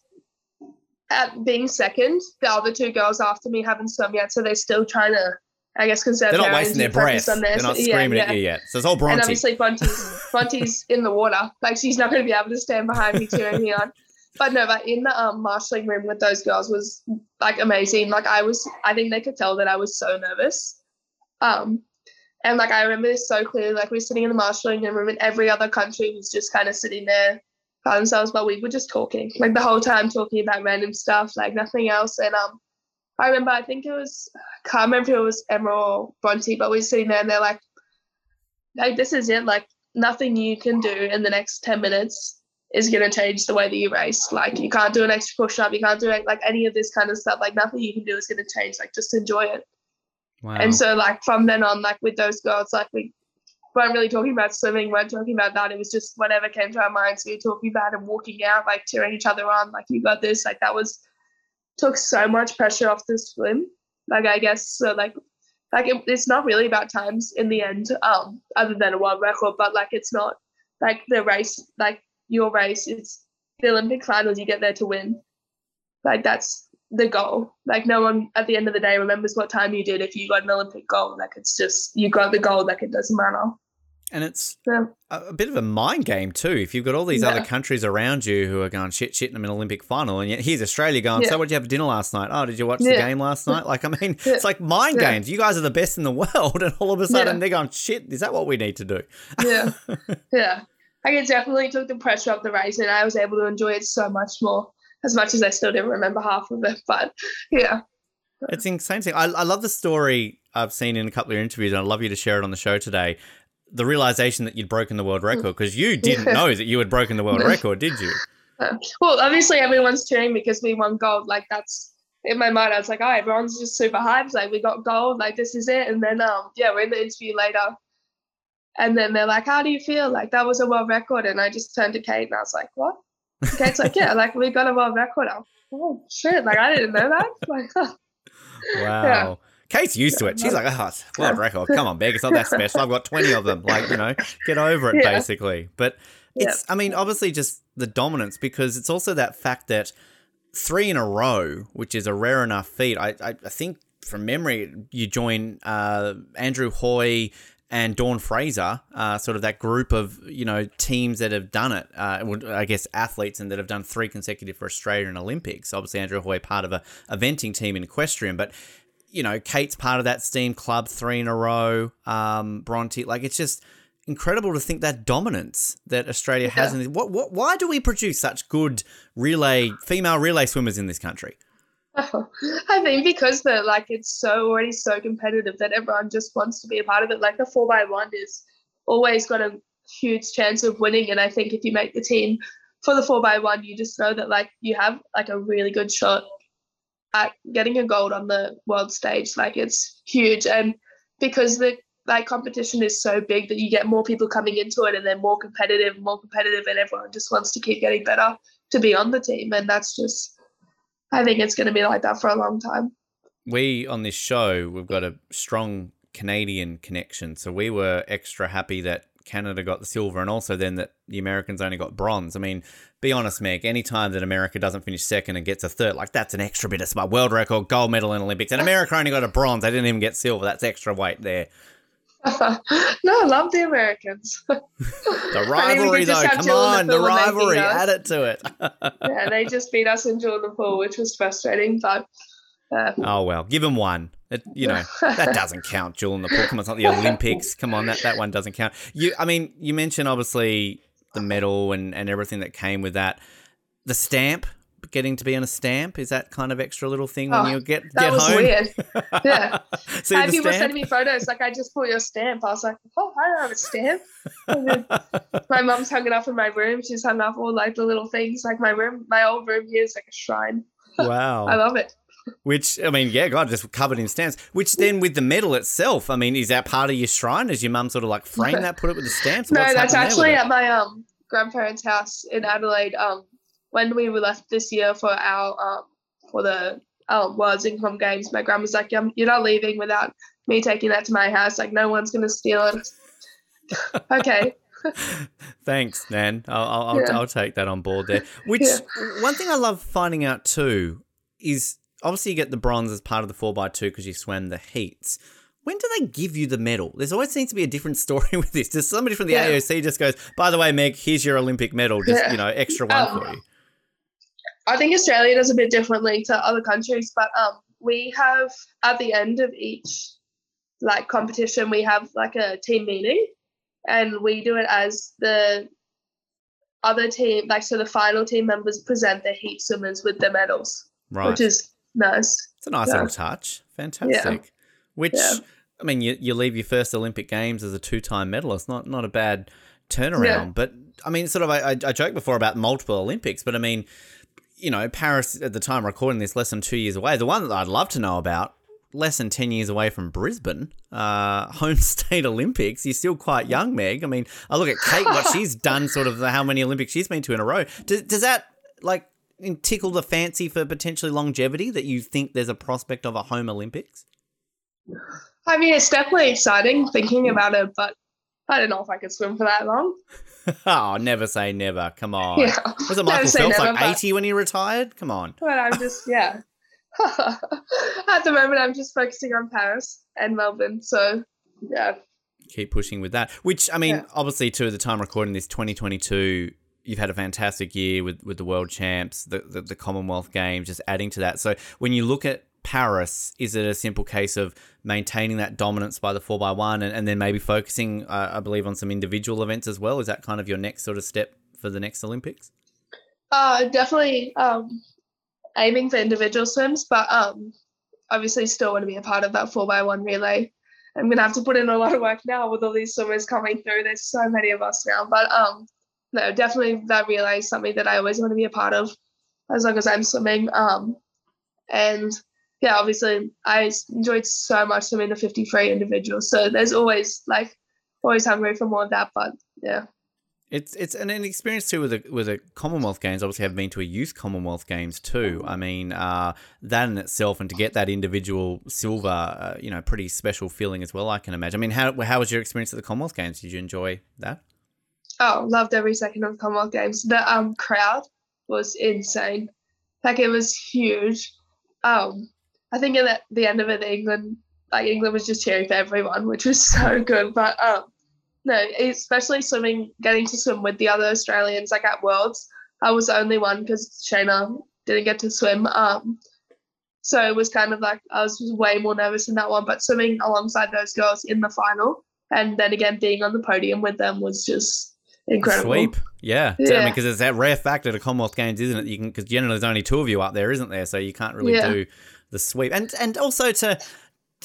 at being second, the other two girls after me haven't swum yet, so they're still trying to, I guess, because They're not wasting their breath. On They're not screaming yeah. at you yet. So it's all Bronte. And obviously, Bronte's, Bronte's in the water. Like, she's not going to be able to stand behind me cheering me on. But no, but in the um, marshalling room with those girls was like amazing. Like, I was, I think they could tell that I was so nervous. Um, and like, I remember this so clearly. Like, we were sitting in the marshalling room, and every other country was just kind of sitting there by themselves, but we were just talking, like, the whole time talking about random stuff, like, nothing else. And um, I remember, I think it was, I can't remember if it was or Bronte, but we were sitting there and they're like, like this is it like nothing you can do in the next 10 minutes is going to change the way that you race. Like you can't do an extra push up you can't do like any of this kind of stuff. Like nothing you can do is going to change. Like just enjoy it. Wow. and so like from then on like with those girls like we weren't really talking about swimming weren't talking about that. It was just whatever came to our minds we were talking about and walking out like cheering each other on like you got this. Like that was took so much pressure off the swim. Like i guess so like like it, it's not really about times in the end um other than a world record but like it's not like the race like your race it's the olympic finals you get there to win like that's the goal like no one at the end of the day remembers what time you did if you got an olympic gold like it's just you got the gold like it doesn't matter and it's yeah. a bit of a mind game too. If you've got all these other Yeah. countries countries around you who are going shit, shit, I'm in an Olympic final, and yet here's Australia going. So, what did you have for dinner last night? Oh, did you watch the game last night? Like, I mean, Yeah. it's like mind Yeah. games. You guys are the best in the world, and all of a sudden Yeah. they're going shit. Is that what we need to do? yeah yeah like it definitely took the pressure off the race and i was able to enjoy it so much more as much as i still didn't remember half of it but yeah It's insane. thing. I, I love the story I've seen in a couple of interviews, and I'd love you to share it on the show today. The realization that you'd broken the world record because you didn't know that you had broken the world record, did you? Uh, well, obviously everyone's cheering because we won gold. Like that's in my mind. I was like, oh, everyone's just super hyped. Like we got gold. Like this is it. And then um, yeah, we're in the interview later, and then they're like, how do you feel? Like that was a world record. And I just turned to Cate and I was like, what? And Cate's like, yeah, like we got a world record. I'm, oh shit! Like I didn't know that. Like, Wow. Cate's used to it. She's like, oh, it's world record. Come on, Meg. It's not that special. I've got 20 of them. Like, you know, get over it, Yeah. basically. But it's, I mean, obviously just the dominance because it's also that fact that three in a row, which is a rare enough feat. I, I, I think from memory, you join uh, Andrew Hoy and Dawn Fraser, uh, sort of that group of you know teams that have done it. Uh, I guess athletes and that have done three consecutive for Australia in Olympics. Obviously, Andrew Hoy part of a eventing team in equestrian, but you know Cate's part of that steam club, three in a row. Um, Bronte, like it's just incredible to think that dominance that Australia has. Yeah. In what, what, why do we produce such good relay female relay swimmers in this country? I think because the like it's so already so competitive that everyone just wants to be a part of it. Like the four by one is always got a huge chance of winning, and I think if you make the team for the four by one, you just know that like you have like a really good shot at getting a gold on the world stage. Like it's huge, and because the like competition is so big that you get more people coming into it, and they're more competitive, more competitive, and everyone just wants to keep getting better to be on the team, and that's just. I think it's going to be like that for a long time. we on this show we've got a strong Canadian connection, so we were extra happy that Canada got the silver, and also then that the Americans only got bronze. I mean, be honest, Meg. Any time that America doesn't finish second and gets a third, like that's an extra bit of spot. World record, gold medal in Olympics, and America only got a bronze. They didn't even get silver. That's extra weight there. no, I love the Americans. The rivalry, though. Come on, the the pool and they beat rivalry. Add it to it. yeah, they just beat us in the pool, which was frustrating, but uh, oh well, give him one. It, you know that doesn't count. Duel in the Pool. Come on, it's not the Olympics. Come on, that, that one doesn't count. You, I mean, you mentioned obviously the medal and and everything that came with that. The stamp, getting to be on a stamp, is that kind of extra little thing when Oh, you get that get was home? weird. Yeah. See I had people sending me photos like I just bought your stamp. I was like, oh, I don't have a stamp. My mum's hung it up in my room. She's hung up all like the little things. Like my room, my old room here is like a shrine. Wow. I love it. Which I mean, yeah, God, just covered in stamps. Which then, with the medal itself, I mean, is that part of your shrine? Is your mum sort of like frame that, put it with the stamps? No, What's that's actually at my um grandparents' house in Adelaide. Um, when we were left this year for our um for the um Worlds and Comm Games, my grandma's like, "You're not leaving without me taking that to my house. Like, no one's gonna steal it." okay. Thanks, Nan. I'll, I'll, I'll, Yeah. I'll take that on board there. Which one thing I love finding out too is obviously you get the bronze as part of the four x two because you swam the heats. When do they give you the medal? There's always seems to be a different story with this. Does somebody from the Yeah. AOC just goes, "By the way, Meg, here's your Olympic medal. Just Yeah. you know, extra one Um, for you." I think Australia does a bit differently to other countries, but um, we have at the end of each like competition, we have like a team meeting, and we do it as the other team, like so the final team members present their heat swimmers with their medals, Right. which is nice. It's a nice Yeah. little touch. Fantastic. Yeah. Which Yeah. I mean, you, you leave your first Olympic Games as a two-time medalist. Not not a bad turnaround. But I mean, sort of, I, I, I joked before about multiple Olympics, but I mean, you know, Paris at the time recording this, less than two years away. The one that I'd love to know about, less than ten years away from Brisbane, uh, home state Olympics. You're still quite young, Meg. I mean, I look at Cate, what she's done, sort of the, how many Olympics she's been to in a row. Does, does that like tickle the fancy for potentially longevity that you think there's a prospect of a home Olympics? I mean, it's definitely exciting thinking about it, but I don't know if I could swim for that long. oh, never say never. Come on. Yeah. Was it Michael Phelps never, like 80 when he retired? Come on. But I'm just, yeah. At the moment, I'm just focusing on Paris and Melbourne. So, yeah. Keep pushing with that. Which, I mean, Yeah. obviously, too, at the time recording this 2022, you've had a fantastic year with, with the world champs, the, the, the Commonwealth Games, just adding to that. So when you look at Paris, is it a simple case of maintaining that dominance by the 4x1 and, and then maybe focusing, uh, I believe, on some individual events as well? Is that kind of your next sort of step for the next Olympics? Uh, definitely um, aiming for individual swims, but um, obviously still want to be a part of that 4x1 relay. I'm going to have to put in a lot of work now with all these swimmers coming through. There's so many of us now. But um, no, definitely that relay is something that I always want to be a part of as long as I'm swimming. Um, and yeah, obviously I enjoyed so much swimming the 50 free individual. So there's always like, always hungry for more of that. But yeah. It's it's an, an experience too with the with the Commonwealth Games. Obviously, I've been to a youth Commonwealth Games too. I mean, uh, that in itself, and to get that individual silver, uh, you know, pretty special feeling as well. I can imagine. I mean, how how was your experience at the Commonwealth Games? Did you enjoy that? Oh, loved every second of the Commonwealth Games. The um crowd was insane. Like it was huge. Um, I think at the, end of it, England, like England was just cheering for everyone, which was so good. But um, no, especially swimming, getting to swim with the other Australians, like at Worlds, I was the only one because Shayna didn't get to swim. Um, so it was kind of like I was way more nervous in that one. But swimming alongside those girls in the final, and then again being on the podium with them was just incredible. Sweep. Yeah. So, I mean, because it's that rare factor to Commonwealth Games, isn't it? You can because generally there's only two of you up there, isn't there? So you can't really Yeah. do the sweep. And and also to,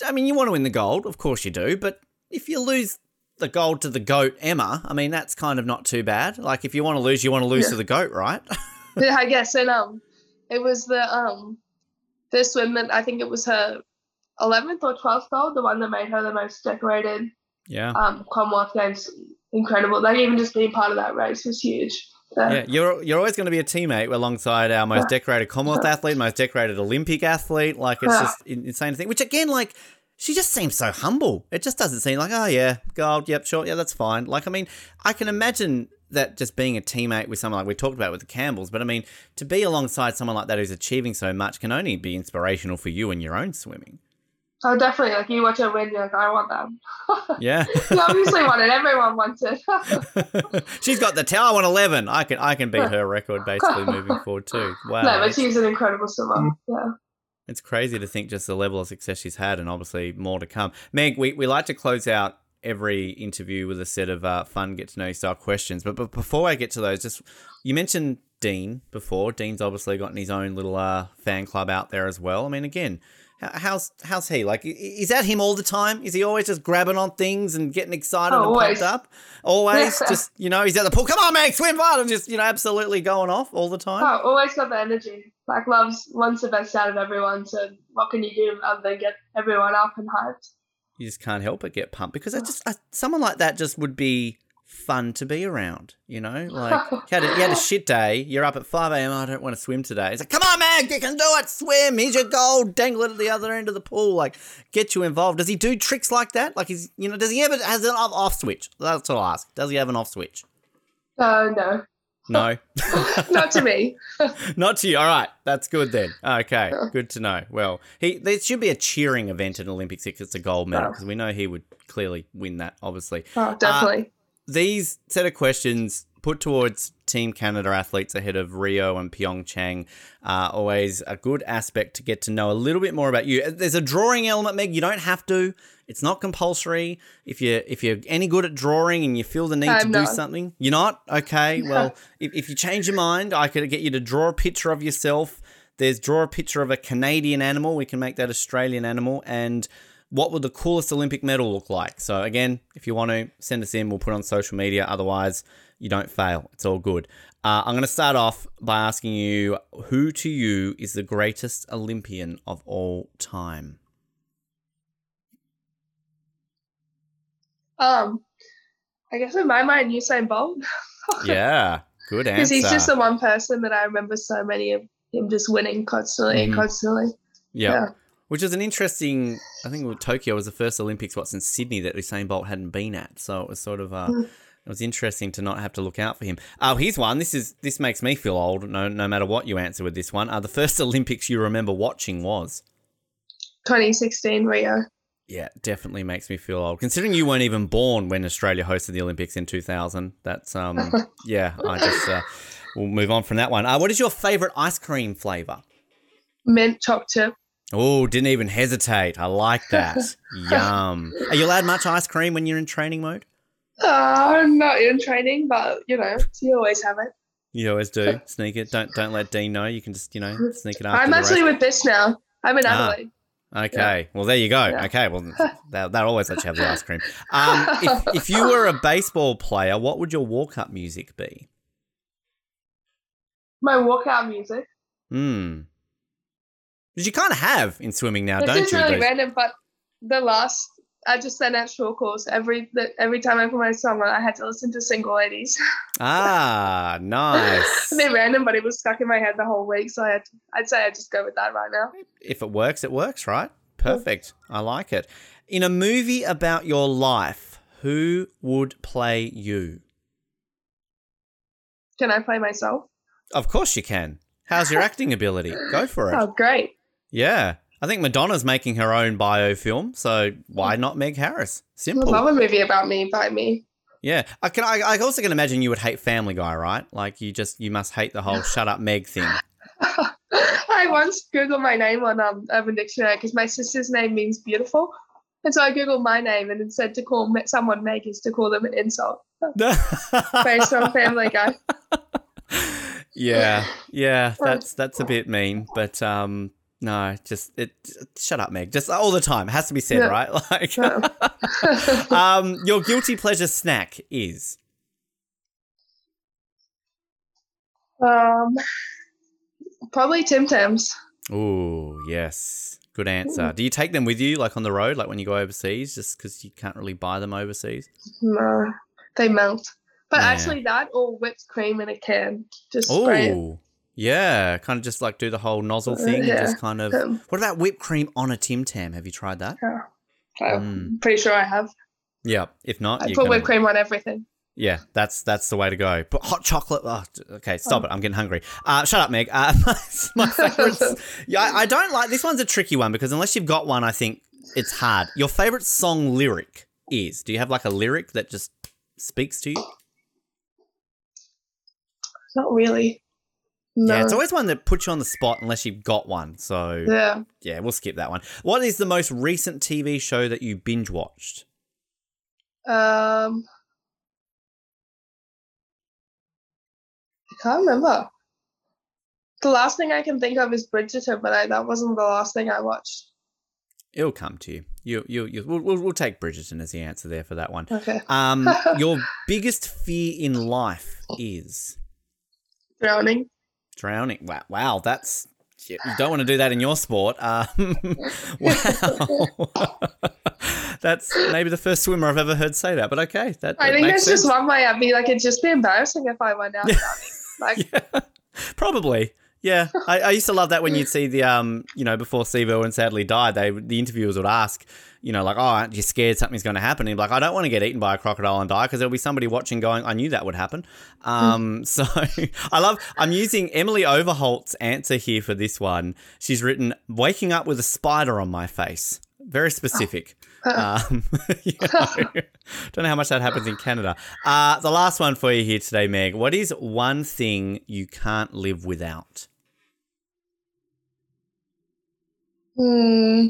I mean, you want to win the gold, of course you do. But if you lose the gold to the goat Emma, I mean, that's kind of not too bad. Like if you want to lose, you want to lose Yeah. to the goat, right? Yeah, I guess. And um, it was the um, the swim that I think it was her eleventh or twelfth gold, the one that made her the most decorated yeah. um Commonwealth Games. Incredible. Like even just being part of that race was huge. So, Yeah, you're you're always going to be a teammate alongside our most decorated Commonwealth athlete, most decorated Olympic athlete. Like it's Yeah. just insane to think. Which again, like she just seems so humble. It just doesn't seem like, oh yeah, gold, yep, sure, yeah, that's fine. Like I mean, I can imagine that just being a teammate with someone like we talked about with the Campbells, but I mean, to be alongside someone like that who's achieving so much can only be inspirational for you in your own swimming. Oh, definitely. Like you watch her win, you're like, I want that. Yeah. you obviously want it. Everyone wants it. she's got the towel. I want eleven. I can I can beat her record basically moving forward too. Wow. no, but she's an incredible swimmer. Yeah. It's crazy to think just the level of success she's had, and obviously more to come. Meg, we, we like to close out every interview with a set of uh, fun get to know you style questions. But, but before I get to those, just you mentioned Dean before. Dean's obviously gotten his own little uh, fan club out there as well. I mean, again, how's how's he? Like, is that him all the time? Is he always just grabbing on things and getting excited Oh, and always. pumped up? Always, just you know, he's at the pool. Come on, Meg, swim hard, and just you know, absolutely going off all the time. Oh, always got the energy. Like loves wants the best out of everyone. So what can you do other than get everyone up and hyped? you just can't help but get pumped because I oh. just I, someone like that just would be fun to be around. You know, like you had a, you had a shit day. You're up at five a.m. I don't want to swim today. It's like, come on, man, you can do it. Swim. Here's your goal. Dangle it at the other end of the pool. Like, get you involved. Does he do tricks like that? Like, he's you know, does he ever has an off switch? That's what I'll ask. Does he have an off switch? Uh, no, No, not to me. not to you. All right, that's good then. Okay, good to know. Well, he there should be a cheering event at Olympics if it's a gold medal because we know he would clearly win that. Obviously, Oh, definitely. These set of questions put towards Team Canada athletes ahead of Rio and Pyeongchang are always a good aspect to get to know a little bit more about you. Uh, there's a drawing element, Meg. You don't have to. It's not compulsory. If you if you're any good at drawing and you feel the need to I'm do not. something, you're not. Okay. Well, if, if you change your mind, I could get you to draw a picture of yourself. There's draw a picture of a Canadian animal. We can make that Australian animal and what would the coolest Olympic medal look like? So again, if you want to send us in, we'll put it on social media. Otherwise, you don't fail. It's all good. Uh, I'm going to start off by asking you who to you is the greatest Olympian of all time? Um, I guess in my mind, Usain Bolt, Yeah, good answer. because he's just the one person that I remember so many of him just winning constantly and Mhm. constantly. yeah. yeah. Which is an interesting. I think Tokyo was the first Olympics. What's in Sydney that Usain Bolt hadn't been at, so it was sort of. Uh, It was interesting to not have to look out for him. Oh, here's one. This is this makes me feel old. No, no matter what you answer with this one. Uh, the first Olympics you remember watching was. 2016 Rio. Yeah, definitely makes me feel old. Considering you weren't even born when Australia hosted the Olympics in 2000. That's um, yeah. I just uh, we'll move on from that one. Uh, what is your favorite ice cream flavor? Mint choc chip. Oh, didn't even hesitate. I like that. Yum. Are you allowed much ice cream when you're in training mode? Oh, I'm not in training, but you know, you always have it. You always do. Sneak it. Don't don't let Dean know. You can just you know sneak it after I'm actually with this now. I'm in Ah. Adelaide. Okay. Well, there you go. Yeah. Okay. Well, that that always lets you have the ice cream. Um, if if you were a baseball player, what would your walk up music be? My walkout music. Hmm. Because you kind of have in swimming now, This don't is you? really random, but the last I just sent out short course every the, every time I put my song on, I had to listen to Single Ladies. Ah, nice. bit random, but it was stuck in my head the whole week, so I had to, I'd say I just go with that right now. if it works, it works, right? Perfect. I like it. In a movie about your life, who would play you? Can I play myself? Of course you can. How's your acting ability? Go for it. Oh, great! Yeah. I think Madonna's making her own biofilm, so why not Meg Harris? Simple. love a movie about me by me. Yeah. I can I, I also can imagine you would hate Family Guy, right? Like you just you must hate the whole shut up Meg thing. I once googled my name on um, Urban Dictionary because my sister's name means beautiful, and so I googled my name and it said to call someone Meg is to call them an insult based on Family Guy. yeah. Yeah, that's that's a bit mean, but um no, just it shut up Meg. Just all the time. It has to be said, Yeah. right? Like um your guilty pleasure snack is Um, probably Tim Tams. Ooh, yes. Good answer. Do you take them with you, like on the road, like when you go overseas, just because you can't really buy them overseas? No, they melt. But Yeah. actually, that or whipped cream in a can. Just spray it. Oh, yeah. Kind of just like do the whole nozzle Uh, thing. yeah. Just kind of. Um, What about whipped cream on a Tim Tam? Have you tried that? Yeah. Mm. I'm pretty sure I have. Yeah. If not, I put gonna- whipped cream on everything. Yeah, that's that's the way to go. But hot chocolate. Oh, okay, stop it. I'm getting hungry. Uh, shut up, Meg. Uh, my, favorites. Yeah, I, I don't like this one's a tricky one because unless you've got one, I think it's hard. Your favorite song lyric is? Do you have like a lyric that just speaks to you? Not really. No. Yeah, it's always one that puts you on the spot unless you've got one. So yeah. yeah, we'll skip that one. What is the most recent TV show that you binge watched? Um, I can't remember. The last thing I can think of is Bridgerton, but I, that wasn't the last thing I watched. It'll come to you. You, you, you we'll, we'll, we'll take Bridgerton as the answer there for that one. Okay. Um, your biggest fear in life is Drowning. Drowning. Wow, wow, that's you don't want to do that in your sport. Um, wow, that's maybe the first swimmer I've ever heard say that. But okay, that, I that think that's just one way I'd be like, it'd just be embarrassing if I went out drowning. Like, Yeah, probably. Yeah, I, I used to love that when you'd see the um, you know, before Steve Irwin sadly died, they the interviewers would ask, you know, like, oh, aren't you scared something's going to happen? And he'd be like, I don't want to get eaten by a crocodile and die because there'll be somebody watching going, I knew that would happen. Um, so I love. I'm using Emily Overholt's answer here for this one. She's written, waking up with a spider on my face. Very specific. Um, you know, don't know how much that happens in Canada. Uh, the last one for you here today, Meg. What is one thing you can't live without? hmm.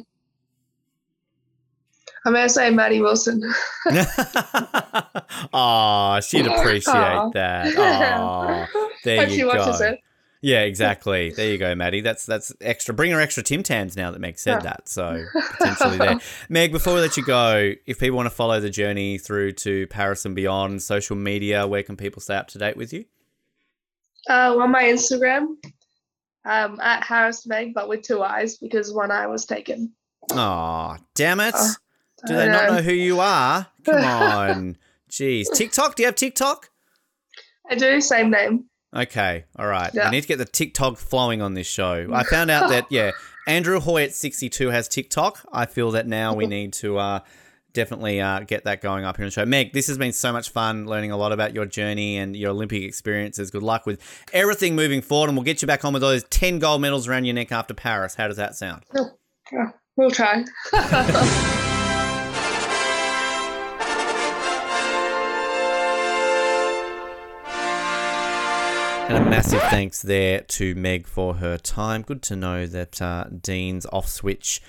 I'm gonna say Maddie Wilson. oh, she'd appreciate Aw. that. Oh, there you she go. watches it. Yeah, exactly. There you go, Maddie. That's that's extra. Bring her extra Tim Tams now that Meg said Yeah. that. So potentially there. Meg, before we let you go, if people want to follow the journey through to Paris and beyond, social media, where can people stay up to date with you? Uh, on my Instagram, um, at Harris Meg, but with two eyes because one eye was taken. Oh, damn it. Oh, Do they I not know. know who you are? Come on. Jeez. TikTok? Do you have TikTok? I do, same name. Okay, all right. Yeah. We need to get the TikTok flowing on this show. I found out that yeah, Andrew Hoy at sixty two has TikTok. I feel that now we need to uh, definitely uh, get that going up here on the show. Meg, this has been so much fun learning a lot about your journey and your Olympic experiences. Good luck with everything moving forward, and we'll get you back on with those ten gold medals around your neck after Paris. How does that sound? Yeah, we'll try. And a massive thanks there to Meg for her time. Good to know that uh, Dean's off switch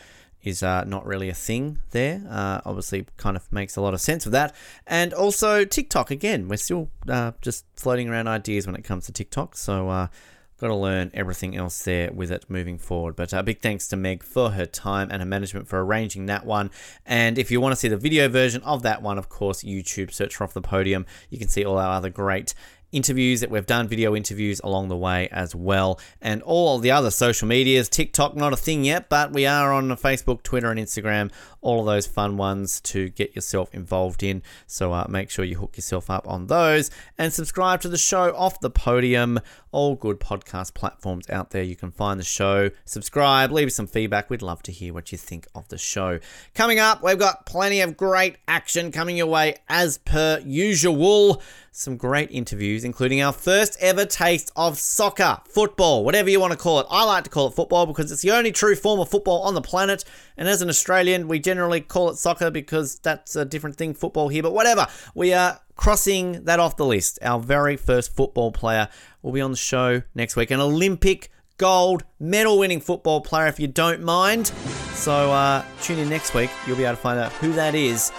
is uh, not really a thing there. Uh, obviously, kind of makes a lot of sense with that. And also TikTok again. We're still uh, just floating around ideas when it comes to TikTok. So uh, got to learn everything else there with it moving forward. But uh, big thanks to Meg for her time and her management for arranging that one. And if you want to see the video version of that one, of course, YouTube search for off the podium. You can see all our other great interviews that we've done, video interviews along the way as well, and all the other social medias. TikTok, not a thing yet, but we are on Facebook, Twitter, and Instagram. All of those fun ones to get yourself involved in. So uh, make sure you hook yourself up on those and subscribe to the show off the podium. All good podcast platforms out there. You can find the show, subscribe, leave some feedback. We'd love to hear what you think of the show. Coming up, we've got plenty of great action coming your way as per usual some great interviews, including our first ever taste of soccer, football, whatever you want to call it. I like to call it football because it's the only true form of football on the planet. And as an Australian, we generally call it soccer because that's a different thing, football here. But whatever, we are crossing that off the list. Our very first football player will be on the show next week, an Olympic gold medal winning football player, if you don't mind. So uh, tune in next week. You'll be able to find out who that is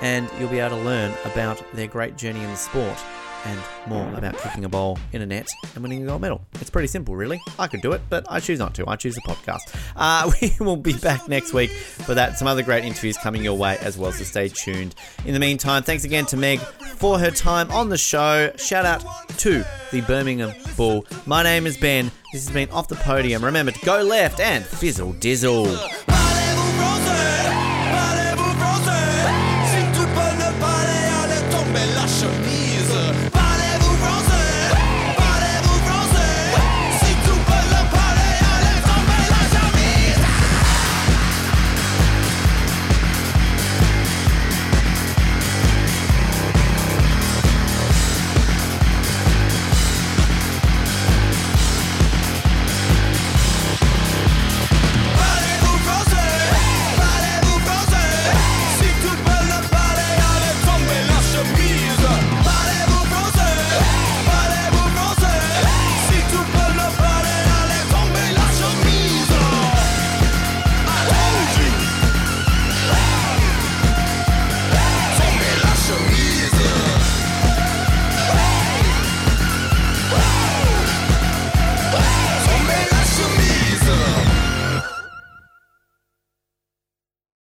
and you'll be able to learn about their great journey in the sport and more about kicking a ball in a net and winning a gold medal. It's pretty simple, really. I could do it, but I choose not to. I choose a podcast. Uh, we will be back next week for that. Some other great interviews coming your way as well, so stay tuned. In the meantime, thanks again to Meg for her time on the show. Shout out to the Birmingham Bull. My name is Ben. This has been Off the Podium. Remember to go left and fizzle dizzle.